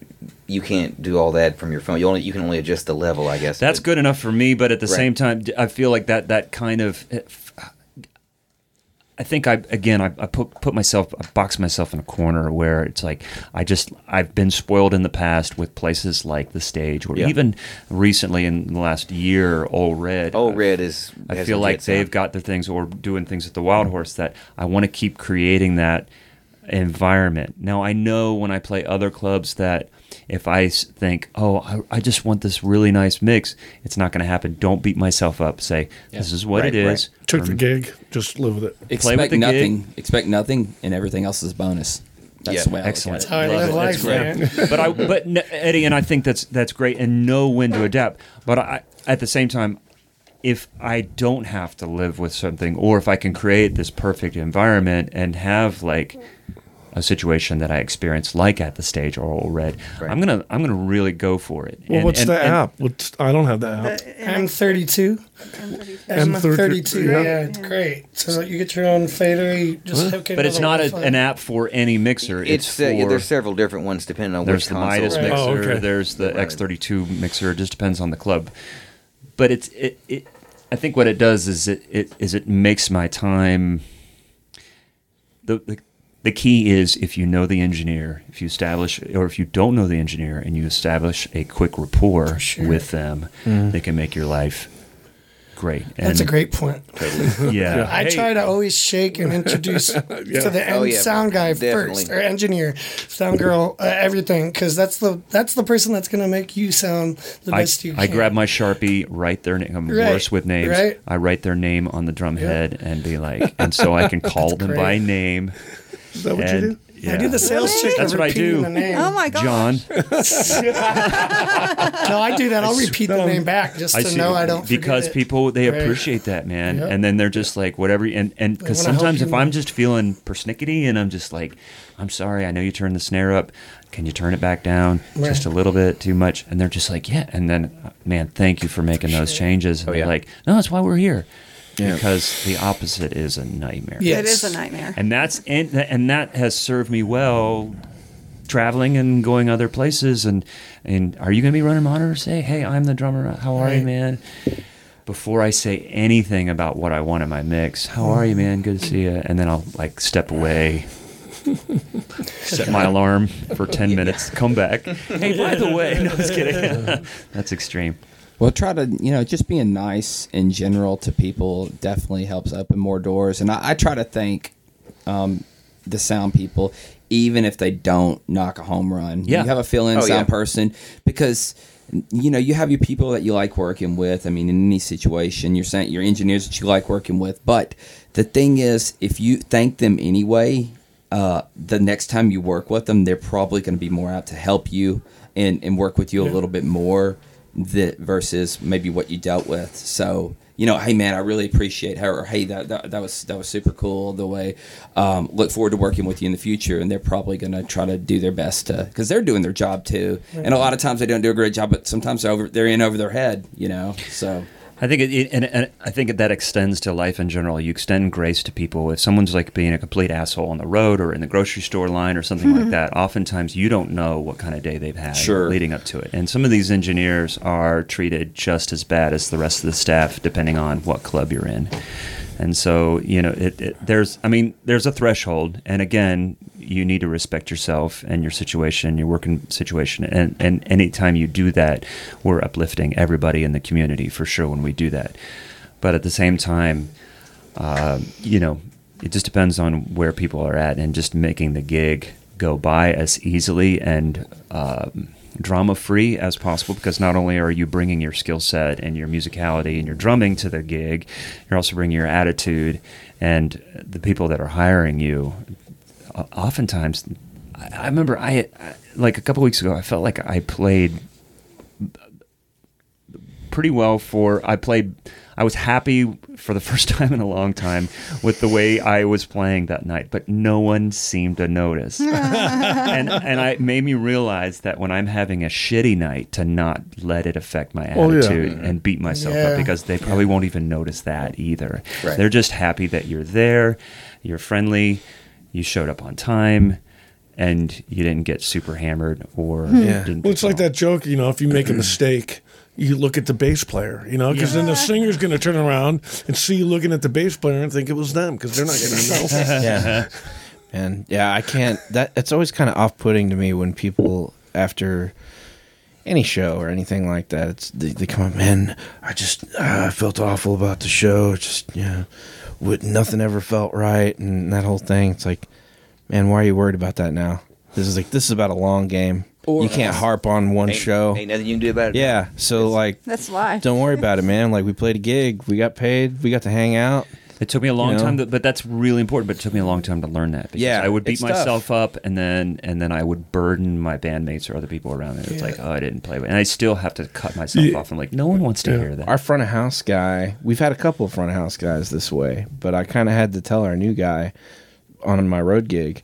you can't do all that from your phone. You only you can only adjust the level, I guess. That's but- good enough for me, but at the Right. same time, I feel like that that kind of. I think I again I, I put put myself I box myself in a corner where it's like I just I've been spoiled in the past with places like the stage or Yeah. even recently in the last year Ole Red Oh, red is. I feel like they've got their things or doing things at the Wild Horse that I want to keep creating that environment. Now I know when I play other clubs that if I think, oh, I, I just want this really nice mix, it's not going to happen. Don't beat myself up. Say this is what Right, it right. is. Took the gig, just live with it. Play with expect the nothing, expect nothing, and everything else is bonus. That's Yeah. the way I look at Excellent. it. How I Love live life, That's man. but I, but n- Eddie, and I think that's that's great, and know when to adapt. But I, at the same time, if I don't have to live with something, or if I can create this perfect environment and have like a situation that I experienced, like at the stage or Ole Red, Right. I'm gonna I'm gonna really go for it. Well, And- what's and- the and- app? What's, I don't have the app. M32. M32, M32. yeah. Yeah, it's great. So you get your own fader. You just hook it. But it's not a, an app for any mixer. It's, It's, for uh, yeah, there's several different ones depending on There's which the console. Midas Right. mixer. Oh, okay. There's the Right. X32 mixer. It just depends on the club. But it's it, it. I think what it does is it, it is it makes my time. The, the the key is if you know the engineer, if you establish, or if you don't know the engineer, and you establish a quick rapport sure. with them, they can make your life great. That's a great point. Yeah, I Hey, try to always shake and introduce to the end Oh, yeah, sound guy definitely. first, or engineer, sound girl, uh, everything, because that's the that's the person that's going to make you sound the I, best you can. I grab my sharpie, write their name. I'm Right, worse with names. right. I write their name on the drum head and be like, and so I can call them great. by name. Is that what and, you do? Yeah. I do the sales Really? chick. That's of what I do. The name. Oh my gosh. John. No, I do that. I'll repeat the name back just to see- know I don't because forget it. people they Right. appreciate that man, Yep. and then they're just like whatever. And and because sometimes if I'm just feeling persnickety and I'm just like, I'm sorry, I know you turned the snare up. Can you turn it back down Right. just a little bit too much? And they're just like, yeah. And then, man, thank you for making those changes. And Oh, they're yeah. like, no, that's why we're here. Yeah. Because the opposite is a nightmare. Yes. It is a nightmare. and that's and, and that has served me well traveling and going other places. And and are you going to be running monitors? Say hey i'm the drummer. How are you man? Before i say anything about what i want in my mix how are you man? Good to see you and then i'll like step away. Set my alarm for 10 minutes. Come back. Hey by the way no just kidding. That's extreme Well, try to you know just being nice in general to people definitely helps open more doors, and I, I try to thank um, the sound people, even if they don't knock a home run. Yeah. you have a fill-in Oh, sound yeah. person because you know you have your people that you like working with. I mean, in any situation, you're saying your engineers that you like working with. But the thing is, if you thank them anyway, uh, the next time you work with them, they're probably going to be more out to help you and, and work with you a little bit more that versus maybe what you dealt with. So you know, hey man, I really appreciate her, or hey that, that that was that was super cool. The way, um, look forward to working with you in the future, and they're probably going to try to do their best to because they're doing their job too. And a lot of times they don't do a great job, but sometimes they're over they're in over their head, you know. So I think it, and, and I think that extends to life in general. You extend grace to people. If someone's like being a complete asshole on the road or in the grocery store line or something like that, oftentimes you don't know what kind of day they've had Sure. leading up to it. And some of these engineers are treated just as bad as the rest of the staff, depending on what club you're in. And so, you know, it, it, there's, I mean, there's a threshold. And again, you need to respect yourself and your situation, your working situation. And, and anytime you do that, we're uplifting everybody in the community for sure when we do that. But at the same time, uh, you know, it just depends on where people are at and just making the gig go by as easily and um, drama free as possible because not only are you bringing your skill set and your musicality and your drumming to the gig, you're also bringing your attitude and the people that are hiring you. Oftentimes, I I remember I, I like a couple weeks ago, I felt like I played pretty well for I played I was happy for the first time in a long time with the way I was playing that night, but no one seemed to notice. and and I it made me realize that when I'm having a shitty night to not let it affect my Oh, yeah. attitude and beat myself Yeah. up because they probably won't even notice that either. Right. They're just happy that you're there, you're friendly, you showed up on time. And you didn't get super hammered or Yeah. didn't Well, it's like that joke, you know, if you make a mistake, you look at the bass player, you know, because then the singer's going to turn around and see you looking at the bass player and think it was them because they're not going to know. yeah and yeah i can't that it's always kind of off-putting to me when people after any show or anything like that it's they, they come up man i just uh, i felt awful about the show just yeah what nothing ever felt right and that whole thing. It's like man why are you worried about that now? This is like this is about a long game. You can't harp on one Ain't, show. ain't nothing you can do about it. yeah so like That's life. don't worry about it man. Like we played a gig. We got paid. We got to hang out It took me a long You know? time, to, but that's really important. But it took me a long time to learn that. Because Yeah, I would beat it's tough. myself up, and then and then I would burden my bandmates or other people around me. It's like, oh, I didn't play, and I still have to cut myself Yeah. off. I'm like, no one wants to Yeah. hear that. Our front of house guy, we've had a couple of front of house guys this way, but I kind of had to tell our new guy on my road gig,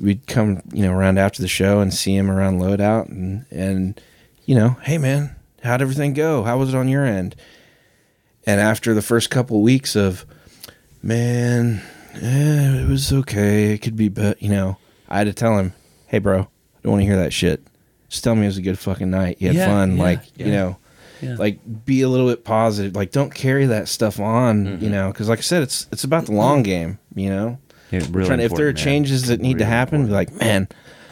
we'd come, you know, around after the show and see him around loadout and, and, you know, hey man, how'd everything go? How was it on your end? And after the first couple of weeks of, man, eh, it was okay. It could be, but you know, I had to tell him, hey bro, I don't want to hear that shit. Just tell me it was a good fucking night. You had Yeah, fun. yeah, like, yeah. you know, like be a little bit positive like don't carry that stuff on you know because like i said it's it's about the long game you know Yeah, really trying to- if there are man. changes that need to Really happen be like man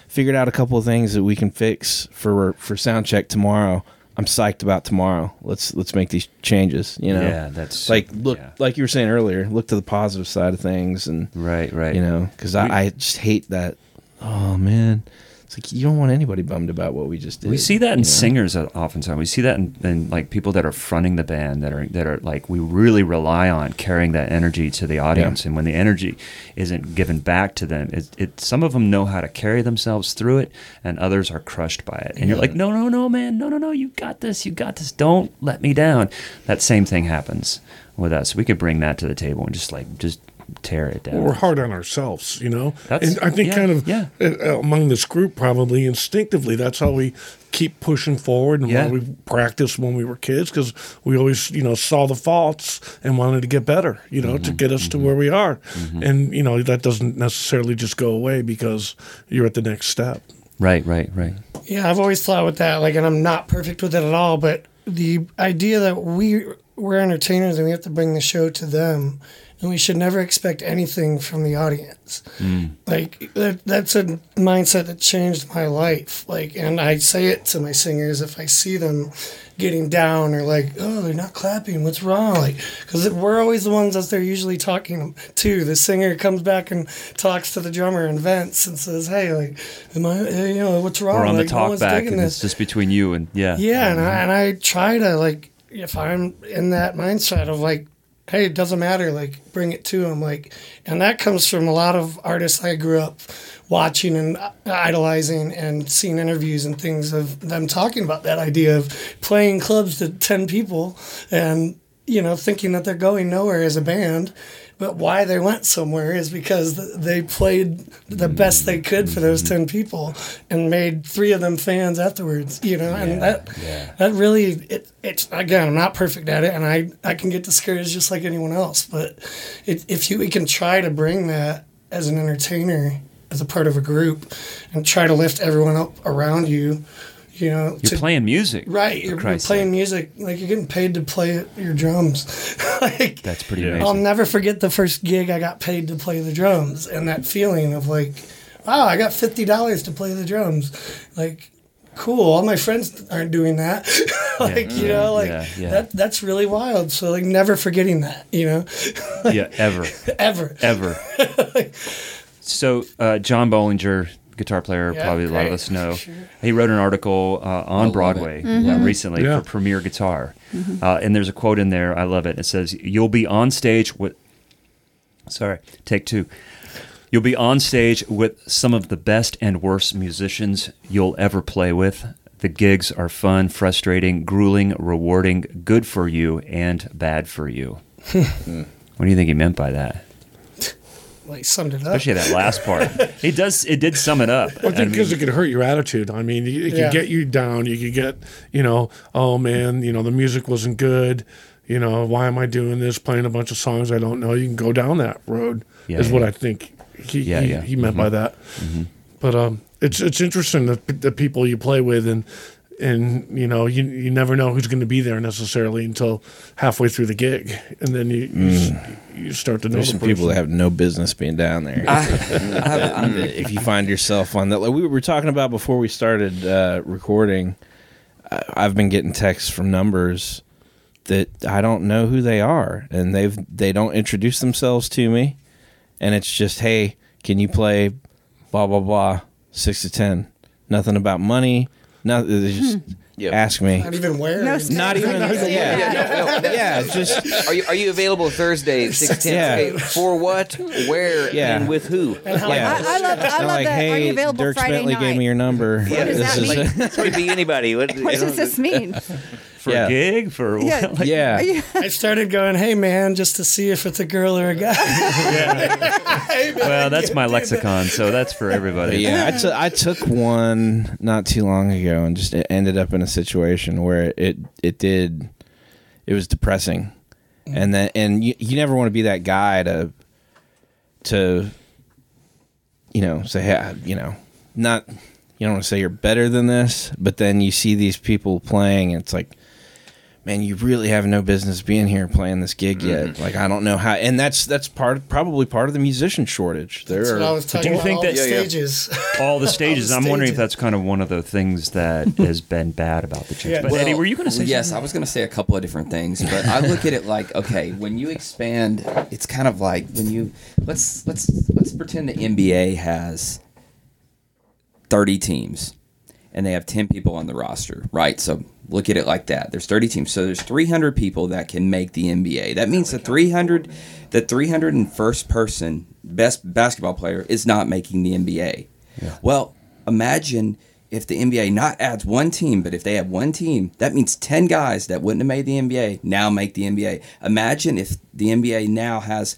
figured out a couple of things that we can fix for for sound check tomorrow i'm psyched about tomorrow let's let's make these changes you know Yeah, that's like look yeah. like you were saying earlier look to the positive side of things and right, right. you know because I, I just hate that oh man it's like you don't want anybody bummed about what we just did We see that in you know? singers uh, oftentimes. We see that in, in like people that are fronting the band that are that are like we really rely on carrying that energy to the audience. And when the energy isn't given back to them, it, it some of them know how to carry themselves through it, and others are crushed by it. And you're like, no, no, no, man, no, no, no, you got this, you got this. Don't let me down. That same thing happens with us. We could bring that to the table and just like just tear it down. Well, we're hard on ourselves, you know. That's- and I think yeah, kind of yeah. uh, among this group, probably instinctively, that's how we keep pushing forward and Yeah. why we practiced when we were kids because we always, you know, saw the faults and wanted to get better, you know, Mm-hmm. to get us to where we are. And you know that doesn't necessarily just go away because you're at the next step. right, right, right. Yeah, I've always thought with that, like, and I'm not perfect with it at all, but the idea that we we're entertainers and we have to bring the show to them, and we should never expect anything from the audience. Like that, that's a mindset that changed my life. Like, and I say it to my singers if I see them getting down or like, oh, they're not clapping. What's wrong? Like, because we're always the ones that they're usually talking to. The singer comes back and talks to the drummer and vents and says, hey, like, am I, eh, you know, what's wrong? We're on like, the no talk one's back, and it's just between you and yeah, yeah, and I, and I try to like if I'm in that mindset of like, hey, it doesn't matter, like bring it to them, like, and that comes from a lot of artists I grew up watching and uh, idolizing and seeing interviews and things of them talking about that idea of playing clubs to ten people and you know, thinking that they're going nowhere as a band. But why they went somewhere is because they played the best they could for those mm-hmm. ten people and made three of them fans afterwards. You know, and that that really it, it's again I'm not perfect at it, and I I can get discouraged just like anyone else. But it, if you we can try to bring that as an entertainer as a part of a group and try to lift everyone up around you, you know, You're to- playing music. Right, you're, you're playing sake. music like you're getting paid to play your drums. like That's pretty Yeah. I'll never forget the first gig I got paid to play the drums and that feeling of like, wow, I got fifty dollars to play the drums. Like, cool. All my friends aren't doing that. like, you know, like yeah, yeah. that that's really wild. So like never forgetting that, you know, yeah, ever. ever. ever. so uh, John Bollinger, guitar player, Yeah, probably a lot of us know. sure. He wrote an article uh, on Broadway it. uh, recently Yeah. for Premier Guitar, uh, and there's a quote in there. I love it. It says, "You'll be on stage with." Sorry, take two. You'll be on stage with some of the best and worst musicians you'll ever play with. The gigs are fun, frustrating, grueling, rewarding, good for you, and bad for you. what do you think he meant by that? Like summed it up. especially that last part. it does. It did sum it up. I think I because mean, it could hurt your attitude. I mean, it could Yeah. get you down. You could get, you know, oh man, you know, the music wasn't good. You know, why am I doing this? Playing a bunch of songs I don't know. You can go down that road. Yeah, is what. I think he Yeah, he, yeah. he meant by that. But um, it's it's interesting that the people you play with and and you know you you never know who's going to be there necessarily until halfway through the gig, and then you you, s- you start to know There's the some people that have no business being down there. if you find yourself on that, like we were talking about before we started uh, recording, I- I've been getting texts from numbers that I don't know who they are, and they've they don't introduce themselves to me, and it's just, hey, can you play, blah blah blah, six to ten, nothing about money, nothing. They just hmm. Yep. ask me. Not even where. No, Not even, yeah, Yeah. yeah, just Are you are you available Thursday six ten? Yeah. Okay, for what? Where? Yeah. And with who? yeah. I, I love, I I'm love like, that. hey, Are you available Dirk Friday Bentley night? gave me your number. What does that This is- mean? Could be anybody. What, What does this mean? For yeah. a gig for Yeah. like, yeah. I started going, hey man, just to see if it's a girl or a guy. Hey, man, Well, that's my dude, lexicon, so that's for everybody. yeah, I took I took one not too long ago and just it ended up in a situation where it it did it was depressing, mm. and then and you, you never want to be that guy to to you know say hey you know not you don't want to say you're better than this, but then you see these people playing and it's like. Man, you really have no business being here playing this gig yet. Mm-hmm. Like I don't know how, and that's that's part probably part of the musician shortage. There That's are what I was talking you about. think all that- the Yeah, yeah. stages. All the stages. I'm wondering if that's kind of one of the things that has been bad about the change. Yeah. But Well, Eddie, were you going to say yes, something? I was going to say a couple of different things, but I look at it like okay, when you expand, it's kind of like when you let's let's let's pretend the NBA has thirty teams, and they have ten people on the roster, right? So look at it like that. There's thirty teams, so there's three hundred people that can make the NBA. That means the three hundred, the three hundred and first person, best basketball player, is not making the NBA. Well, imagine if the NBA not adds one team, but if they have one team, that means 10 guys that wouldn't have made the NBA now make the NBA. Imagine if the NBA now has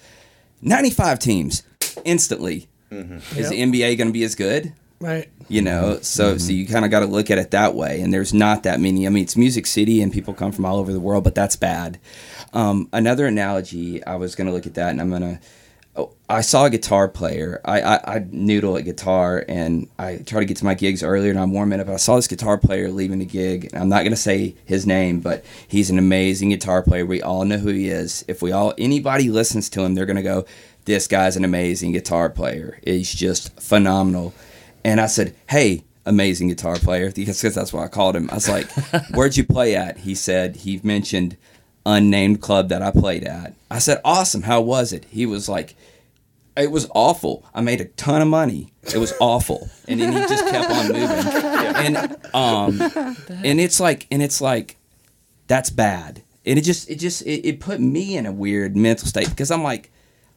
95 teams instantly. Mm-hmm. Is the NBA going to be as good? Right. You know, so so you kind of got to look at it that way. And there's not that many. I mean, it's Music City, and people come from all over the world, but that's bad. Um, another analogy, I was going to look at that, and I'm going to. Oh, I saw a guitar player. I, I, I noodle at guitar, and I try to get to my gigs earlier, and I'm warming up. I saw this guitar player leaving the gig, and I'm not going to say his name, but he's an amazing guitar player. We all know who he is. If we all anybody listens to him, they're going to go, "This guy's an amazing guitar player. He's just phenomenal." And I said, "Hey, amazing guitar player," because that's what I called him. I was like, "Where'd you play at?" He said he mentioned unnamed club that I played at. I said, "Awesome. How was it?" He was like, "It was awful. I made a ton of money. It was awful." And then he just kept on moving. And um and it's like and it's like that's bad. And it just it just it, it put me in a weird mental state because I'm like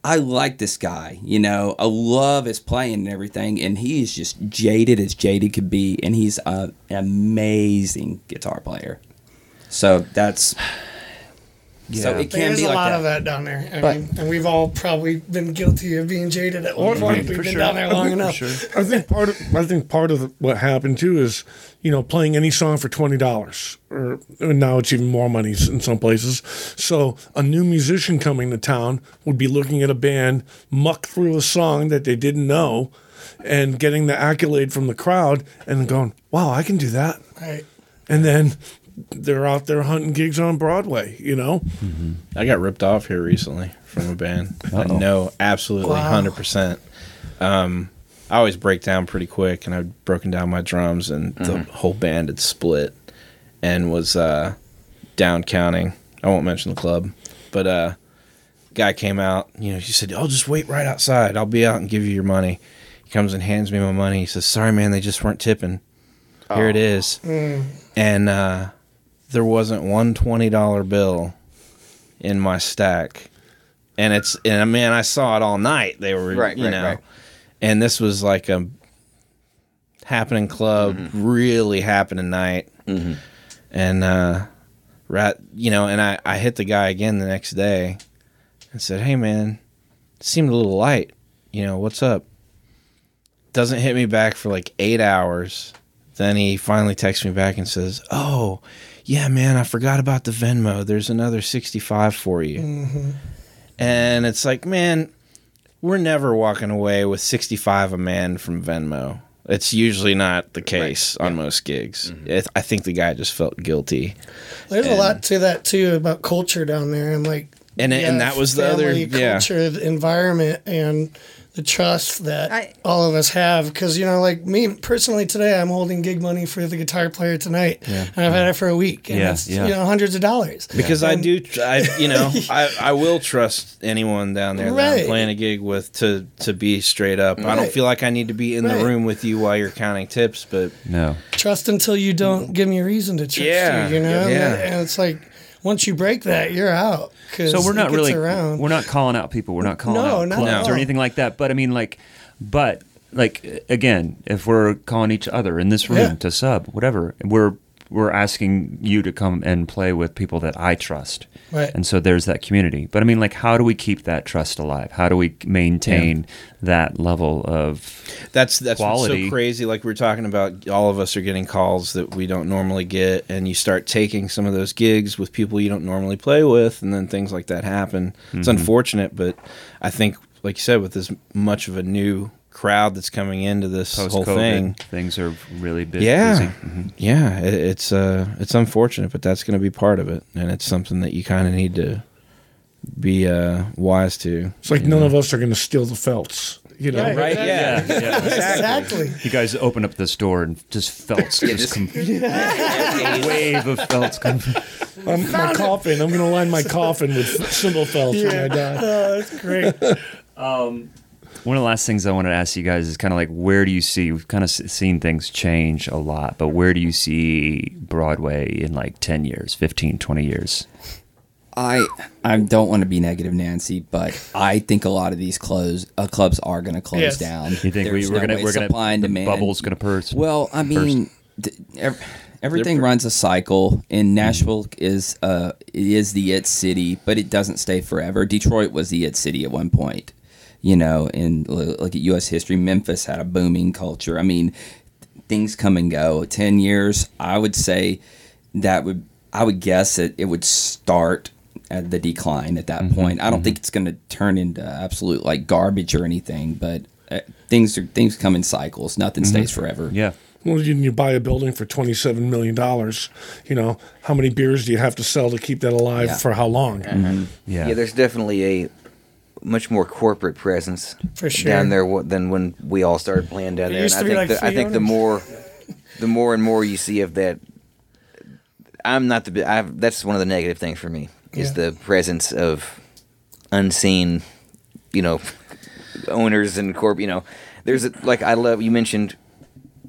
I like this guy, you know. I love his playing and everything, and he is just jaded as jaded could be, and he's a, an amazing guitar player. So that's So Yeah. it can There's be a like lot that. of that down there. I But- mean, and we've all probably been guilty of being jaded at one mm-hmm. point. We've been down there long enough. I think part of I think part of what happened too is you know playing any song for twenty dollars or and now it's even more money in some places. So a new musician coming to town would be looking at a band muck through a song that they didn't know, and getting the accolade from the crowd and going, "Wow, I can do that," Right. and then they're out there hunting gigs on Broadway. You know, I got ripped off here recently from a band. I know absolutely Wow. hundred percent. Um, I always break down pretty quick, and I'd broken down my drums, and the whole band had split and was uh, down counting. I won't mention the club, but uh, guy came out. You know, he said, "I'll just wait right outside. I'll be out and give you your money." He comes and hands me my money. He says, "Sorry, man, they just weren't tipping. Here it is." And uh, there wasn't one twenty dollar bill in my stack, and it's and man, I saw it all night. They were Right, you right, know, right. and this was like a happening club, really happening night, and uh, rat, you know, and I I hit the guy again the next day and said, "Hey, man, seemed a little light. You know, what's up?" Doesn't hit me back for like eight hours. Then he finally texts me back and says, "Oh, yeah, man, I forgot about the Venmo. There's another sixty-five for you." Mm-hmm. And it's like, man, we're never walking away with sixty-five a man from Venmo. It's usually not the case on most gigs. Mm-hmm. It, I think the guy just felt guilty. There's a lot to that too about culture down there, and like, And- and that was the other- family, yeah. culture, environment, and the trust that I- all of us have. Because you know, like me personally today, I'm holding gig money for the guitar player tonight, and I've had it for a week, and Yeah, it's yeah. you know hundreds of dollars. because I And- do, I you know, I, I will trust anyone down there that I'm playing a gig with to to be straight up. I don't feel like I need to be in Right. the room with you while you're counting tips, but No. trust until you don't give me a reason to trust Yeah, you. You know, yeah. and it's like once you break that, you're out. So we're not really around. we're not calling out people. We're not calling No, out not clubs or anything like that. But I mean, like, but like again, if we're calling each other in this room Yeah. to sub, whatever, we're we're asking you to come and play with people that I trust. Right. And so there's that community. But I mean, like, how do we keep that trust alive? How do we maintain that level of That's that's quality. so crazy. Like we are talking about, all of us are getting calls that we don't normally get, and you start taking some of those gigs with people you don't normally play with, and then things like that happen. It's Mm-hmm. unfortunate, but I think, like you said, with as much of a new crowd that's coming into this post whole thing, things are really big, yeah, busy. Mhm. yeah, it, it's uh, it's unfortunate, but that's going to be part of it, and it's something that you kind of need to be uh, wise to. it's like none of us are going to steal the felts. You know, Right. Right? Yeah, Yeah. yeah. exactly. You guys open up this door and just felts just, just- come, a wave of felts come. I'm, my coffin. I'm going to line my coffin with cymbal felts when I die. Oh, that's great. One of the last things I wanted to ask you guys is kind of like, where do you see? We've kind of seen things change a lot, but where do you see Broadway in like 10 years, 15, 20 years? I I don't want to be negative, Nancy, but I think a lot of these close uh, clubs are going to close Yes. down. You think we, There's we're no gonna we're gonna supply and the demand. bubble's gonna burst? Well, I mean, th- ev- everything runs a cycle, and Nashville is uh it is the it city, but it doesn't stay forever. Detroit was the it city at one point, you know. And l- look at U.S. history, Memphis had a booming culture. I mean, things come and go. Ten years, I would say that would I would guess that it would start at the decline at that mm-hmm. point. I don't mm-hmm. think it's going to turn into absolute like garbage or anything, but uh, things are things come in cycles. Nothing mm-hmm. stays forever. yeah. Well, you, you buy a building for twenty-seven million dollars. You know, how many beers do you have to sell to keep that alive Yeah. for how long? Yeah. Yeah, there's definitely a much more corporate presence For sure. down there than when we all started playing down there. And I think like the, I think the more the more and more you see of that, I'm not the. I've, that's one of the negative things for me is Yeah. the presence of unseen, you know, owners and corp. You know, there's a, like I love you mentioned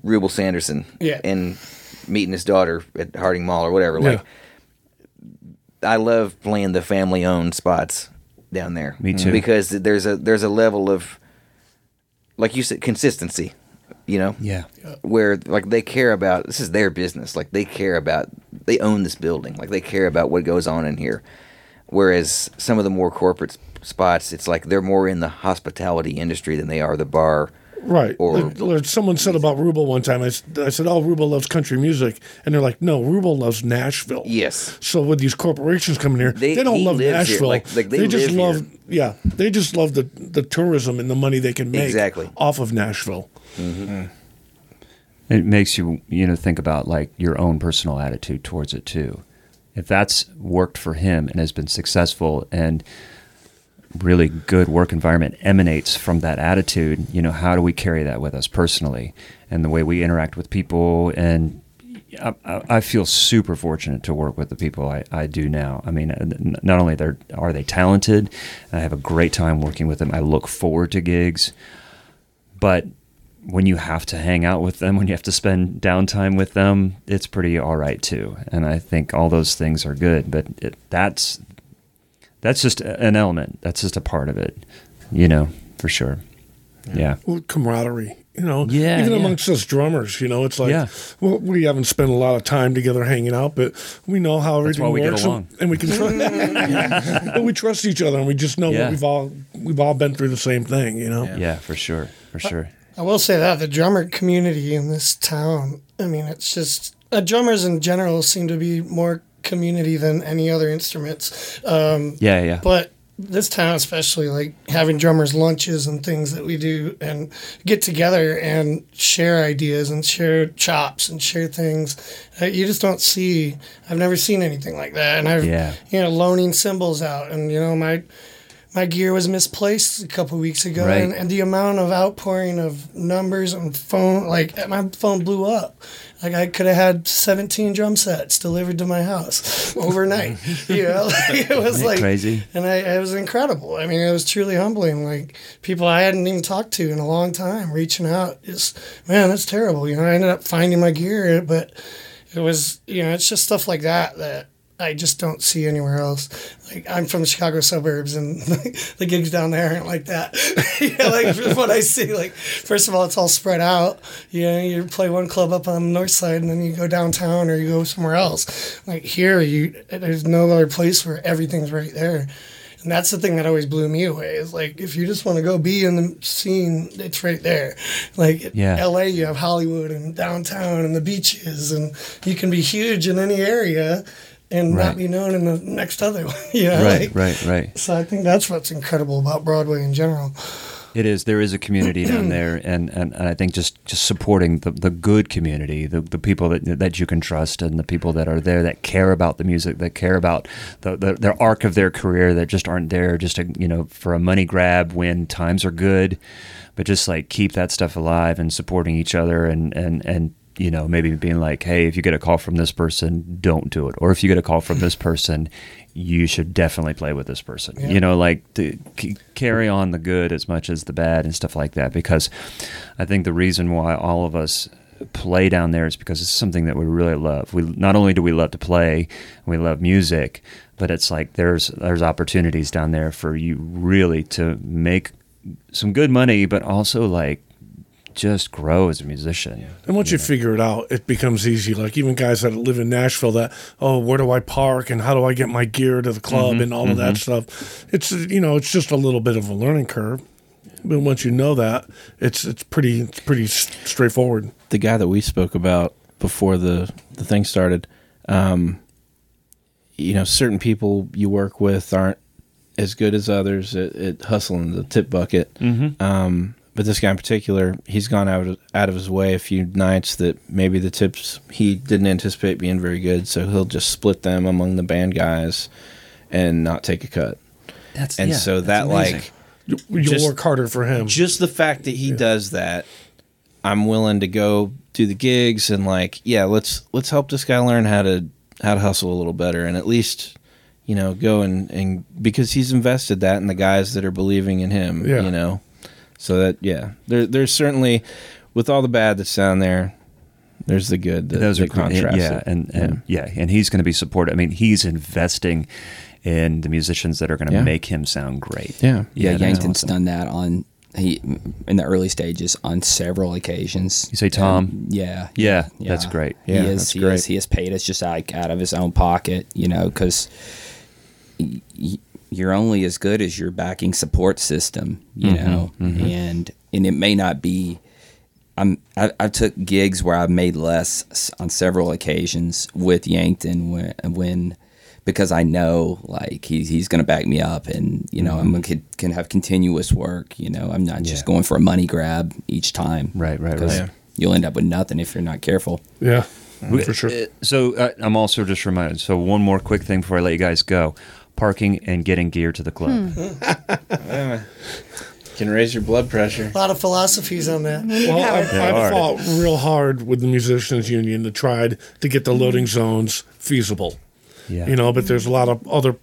Ruble Sanderson, Yeah. and meeting his daughter at Harding Mall or whatever. Like, I love playing the family owned spots down there. Me too. Because there's a there's a level of like you said consistency, you know? Yeah. Where like they care about this is their business. Like they care about they own this building. Like they care about what goes on in here. Whereas some of the more corporate spots, it's like they're more in the hospitality industry than they are the bar. Right. Or- Like- like someone said about Ruble one time. I, I said, "Oh, Ruble loves country music," and they're like, "No, Ruble loves Nashville." Yes. So with these corporations coming here, they, They- don't he love. Nashville. Like- like they just love, here. yeah, they just love the the tourism and the money they can make Exactly. off of Nashville. Mm-hmm. It makes you, you know, think about like your own personal attitude towards it too. If that's worked for him and has been successful and really good work environment emanates from that attitude, you know, how do we carry that with us personally and the way we interact with people? And I, I feel super fortunate to work with the people I, I do now. I mean, not only are they talented, I have a great time working with them. I look forward to gigs, but when you have to hang out with them, when you have to spend downtime with them, it's pretty all right too. And I think all those things are good, but it, that's that's just an element. That's just a part of it, you know, for sure. Yeah. Well, camaraderie, you know, Yeah, even yeah. amongst us drummers, you know, it's like, Yeah. well, we haven't spent a lot of time together hanging out, but we know how That's everything why we get works, and- along. and we can, trust, but we trust each other, and we just know Yeah. what we've all we've all been through the same thing, you know. Yeah, for sure. For sure. I will say that the drummer community in this town, I mean, it's just uh, drummers in general seem to be more community than any other instruments. Um, Yeah, yeah. But this town, especially, like having drummers' lunches and things that we do and get together and share ideas and share chops and share things, uh, you just don't see. I've never seen anything like that. And I've, Yeah. you know, loaning cymbals out. And, you know, my my gear was misplaced a couple weeks ago, Right. and, and the amount of outpouring of numbers and phone, like my phone blew up. Like I could have had 17 drum sets delivered to my house overnight. you know, like, it was like crazy? and I, it was incredible. I mean, it was truly humbling. Like people I hadn't even talked to in a long time, reaching out. Just man, that's terrible. You know, I ended up finding my gear, but it was you know, it's just stuff like that that I just don't see anywhere else. Like I'm from the Chicago suburbs, and the gigs down there aren't like that. know, like what I see. Like first of all, it's all spread out. You know, you play one club up on the north side, and then you go downtown or you go somewhere else. Like here, you there's no other place where everything's right there. And that's the thing that always blew me away. Is like if you just want to go be in the scene, it's right there. Like Yeah. L.A., you have Hollywood and downtown and the beaches, and you can be huge in any area and Right. not be known in the next other one. You know, Right, like- right, right. So I think that's what's incredible about Broadway in general. It is. There is a community down there, and, and, and I think just, just supporting the, the good community, the, the people that that you can trust, and the people that are there that care about the music, that care about the, the their arc of their career, that just aren't there just to, you know for a money grab when times are good, but just like keep that stuff alive and supporting each other, and and and you know maybe being like, hey, if you get a call from this person, don't do it, or if you get a call from this person, you should definitely play with this person. You know, like to c- carry on the good as much as the bad and stuff like that. Because I think the reason why all of us play down there is because it's something that we really love. We not only do we love to play, we love music, but it's like there's there's opportunities down there for you really to make some good money, but also like just grow as a musician. And once you figure it out, it becomes easy. Like even guys that live in Nashville, that oh, where do I park and how do I get my gear to the club Mm-hmm, and all of that stuff. It's you know, it's just a little bit of a learning curve. But once you know that, it's it's pretty it's pretty straightforward. the guy that we spoke about before the the thing started, um, you know, certain people you work with aren't as good as others at, at hustling the tip bucket. Mm-hmm. Um, but this guy in particular, he's gone out of, out of his way a few nights that maybe the tips he didn't anticipate being very good, so he'll just split them among the band guys and not take a cut. That's And yeah, so that amazing. like You, you'll Just- work harder for him. just the fact that he does that i'm willing to go do the gigs and like yeah let's let's help this guy learn how to how to hustle a little better and at least you know go and and because he's invested that in the guys that are believing in him Yeah. you know so that yeah there there's certainly with all the bad that's down there there's the good that, those are that contrasts yeah, and and yeah. and he's going to be supported. I mean, he's investing in the musicians that are going to Yeah. make him sound great. Yeah. Yeah, that's Yankton's awesome. done that on he in the early stages on several occasions. You say Tom? Um, yeah, Yeah, that's great. He is. that's he great. is. He has paid us just like out of his own pocket, you know, because y- y- you're only as good as your backing support system, you know, and and it may not be. I'm I, I took gigs where I've made less on several occasions with Yankton when when because I know like he's he's going to back me up and you know I'm gonna can, can have continuous work. You know, I'm not just going for a money grab each time. Right, right, 'Cause right. You'll end up with nothing if you're not careful. Yeah, for sure. So uh, I'm also just reminded. So one more quick thing before I let you guys go: parking and getting gear to the club. Hmm. Can raise your blood pressure. A lot of philosophies on that. Well, I've, I've fought real hard with the musicians union to try to get the loading zones feasible. Yeah. You know, but there's a lot of other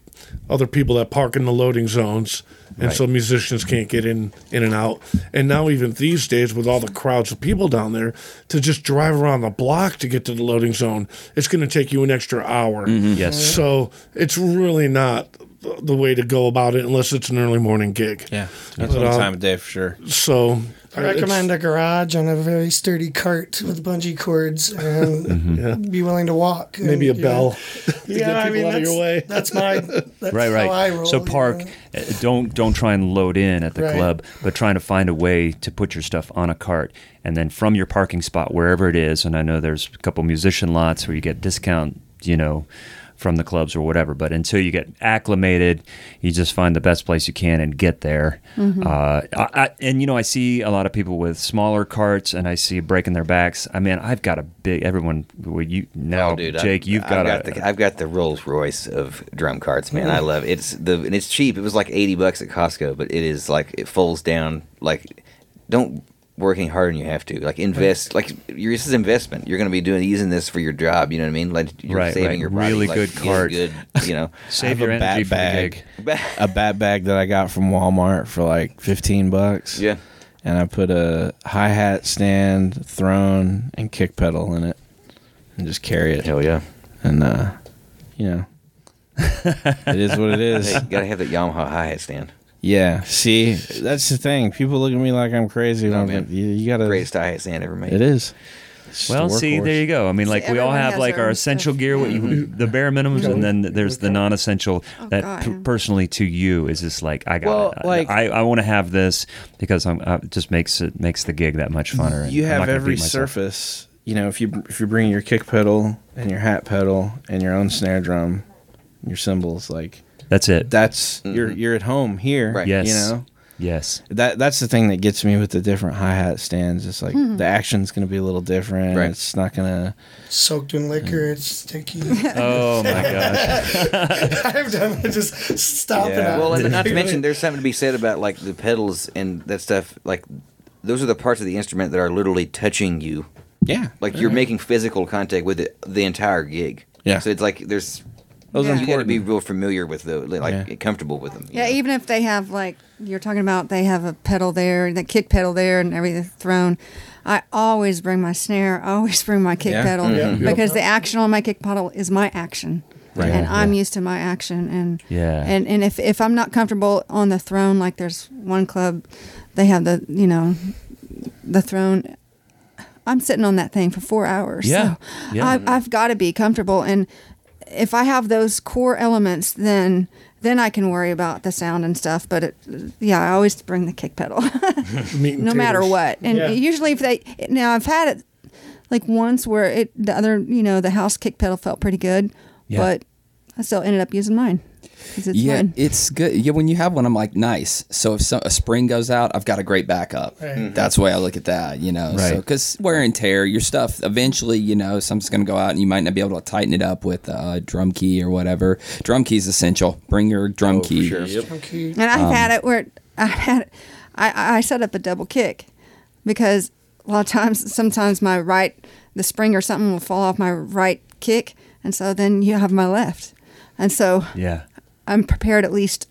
other people that park in the loading zones, and Right. so musicians can't get in in and out. And now even these days, with all the crowds of people down there, to just drive around the block to get to the loading zone, it's going to take you an extra hour. Yes. So it's really not the- the way to go about it unless it's an early morning gig. Yeah, that's But, one uh, time of day for sure. So I recommend a garage on a very sturdy cart with bungee cords and be willing to walk. and maybe a bell. that. get Yeah, I people mean out of that's, your way. that's my that's right, right. How I roll, so you park. know? uh, Don't don't try and load in at the Right. club, but trying to find a way to put your stuff on a cart, and then from your parking spot wherever it is. And I know there's a couple musician lots where you get discount, you know, from the clubs or whatever. But until you get acclimated, you just find the best place you can and get there. Mm-hmm. Uh, I, I, and you know, I see a lot of people with smaller carts, and I see breaking their backs. I mean, I've got a big. Everyone, well, you now, Oh, dude, I- Jake, you've got, I've got a. the, I've got the Rolls Royce of drum carts, man. I love it. It's the and it's cheap. It was like eighty bucks at Costco, but it is like it folds down. Like, don't work any harder than you have to. Like invest. Like your this is investment. You're going to be doing using this for your job. You know what I mean? Like you're Right, saving right. your body. Really like, good getting cart. Good. You know. Save your a bat energy for the bag. gig. a bat bag that I got from Walmart for like 15 bucks. yeah. And I put a hi hat stand, throne, and kick pedal in it and just carry it. Hell yeah. And, uh, you know, it is what it is. Hey, you gotta have that Yamaha hi hat stand. Yeah. See, that's the thing. People look at me like I'm crazy. No, man. you, you got to. Greatest hi hat stand ever made. It is. It's Well, see, there you go. I mean, like we all everyone have has like their our own essential stuff. gear, what you, the bare minimums, and then there's the non-essential. that God. p- personally to you is just like I got. Well, it. like- I, I want to have this because I'm. Uh, it just makes it makes the gig that much funner. and you I'm not have gonna every beat myself. surface. You know, if you if you bring your kick pedal and your hat pedal and your own snare drum, your cymbals, like That's it. that's you're you're at home here. Right. yes. You know, Yes. that that's the thing that gets me with the different hi hat stands. It's like Hmm. the action's going to be a little different. Right. It's not going to. Soaked in liquor, it's sticky. Oh my gosh. I've done it. Just stop it. Yeah. Well, and not to mention, there's something to be said about like the pedals and that stuff. Like, those are the parts of the instrument that are literally touching you. Yeah. Like you're making physical contact with it the entire gig. Yeah. So it's like there's Those Yeah. are you got to be real familiar with the like Yeah. comfortable with them. Yeah, know? even if they have like you're talking about, they have a pedal there, the kick pedal there, and everything throne. I always bring my snare. I always bring my kick Yeah. pedal mm-hmm. Yeah. because the action on my kick pedal is my action, Right. and Yeah, I'm used to my action. And Yeah. and and if if I'm not comfortable on the throne, like there's one club, they have the you know, the throne. I'm sitting on that thing for four hours. Yeah. So Yeah. I, I've got to be comfortable, and if I have those core elements, then then I can worry about the sound and stuff. But it, yeah, I always bring the kick pedal, no matter what. And Yeah. usually, if they now I've had it like once where it the other you know the house kick pedal felt pretty good, Yeah. but I still ended up using mine it's yeah, mine. it's good. Yeah, when you have one, I'm like, nice. So if so, a spring goes out, I've got a great backup. Right. Mm-hmm. That's the way I look at that, you know. Right. So because wear and tear, your stuff eventually, you know, something's going to go out, and you might not be able to tighten it up with a drum key or whatever. Drum key is essential. Bring your drum Oh, key. sure. Okay. And I've um, had it where I had I I set up a double kick because a lot of times sometimes my right the spring or something will fall off my right kick and so then you have my left. And so Yeah. I'm prepared at least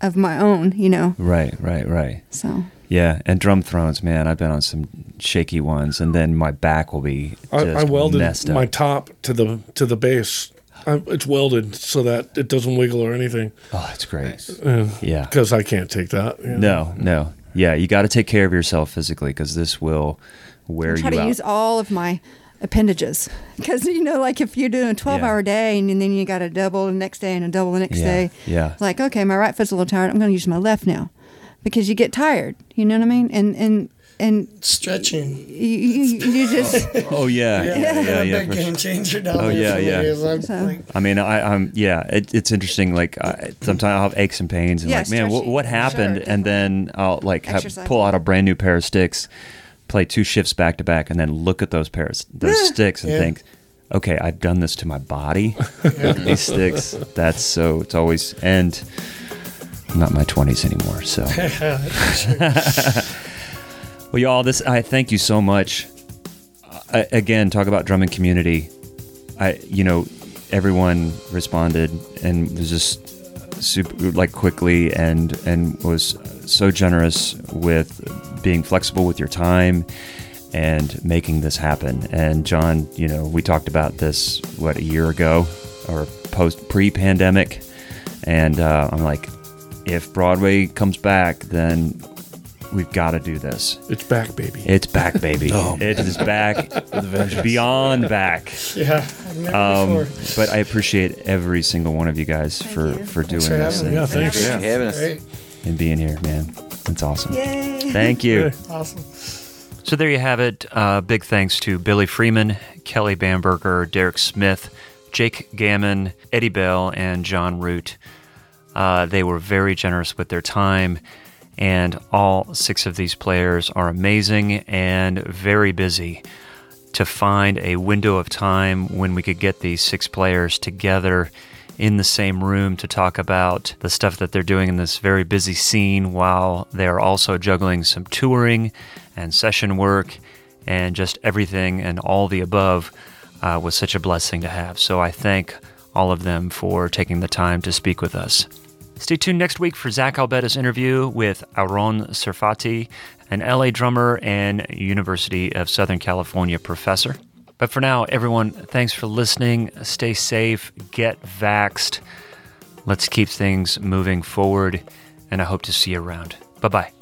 of my own, you know. Right. Right. Right. So Yeah, and drum thrones, man. I've been on some shaky ones, and then my back will be I, just I welded messed up. my top to the to the base. I, it's welded so that it doesn't wiggle or anything. oh, that's great. Yeah, Yeah. because I can't take that. you know. No, no. Yeah, you got to take care of yourself physically because this will wear I try you to out. use all of my appendages because you know like if you're doing a 12 Yeah. hour day and, then you got a double the next day and a double the next Yeah, day yeah. it's like okay my right foot's a little tired i'm going to use my left now because you get tired you know what i mean and and and Stretching. you, you, you just oh, oh yeah, yeah, yeah, a yeah. big for game changer Oh, yeah, yeah. I'm So- like, I mean, I, I'm yeah. It, it's interesting. Like I, sometimes I'll have aches and pains, and Yeah, like, man, what, what happened? Sure, and then I'll like have, pull out a brand new pair of sticks, play two shifts back to back, and then look at those pairs, those eh, sticks, and Yeah. think, okay, I've done this to my body. These sticks. That's so. It's always and. I'm not my 20s anymore, so. Well, y'all, this I thank you so much. I, again, talk about drumming community. I, you know, everyone responded and was just super like quickly and and was so generous with being flexible with your time and making this happen. And John, you know, we talked about this what a year ago or post pre-pandemic, and uh, I'm like, if Broadway comes back, then we've got to do this. It's back, baby. It's back, baby. oh, it is back, beyond back. yeah, Um, but I appreciate every single one of you guys for you. for doing for this and. Yeah, thanks. Thanks for having us. Great. and being here, man. That's awesome. Yay. Thank you. Awesome. So there you have it. Uh, big thanks to Billy Freeman, Kelly Bamberger, Derek Smith, Jake Gammon, Eddie Bell, and John Root. Uh, they were very generous with their time, and all six of these players are amazing and very busy. To find a window of time when we could get these six players together in the same room to talk about the stuff that they're doing in this very busy scene while they're also juggling some touring and session work and just everything and all the above uh, was such a blessing to have. So I thank all of them for taking the time to speak with us. Stay tuned next week for Zach Albetta's interview with Aaron Serfaty, an LA drummer and University of Southern California professor. But for now, everyone, thanks for listening. Stay safe, get vaxxed. Let's keep things moving forward, and I hope to see you around. Bye bye.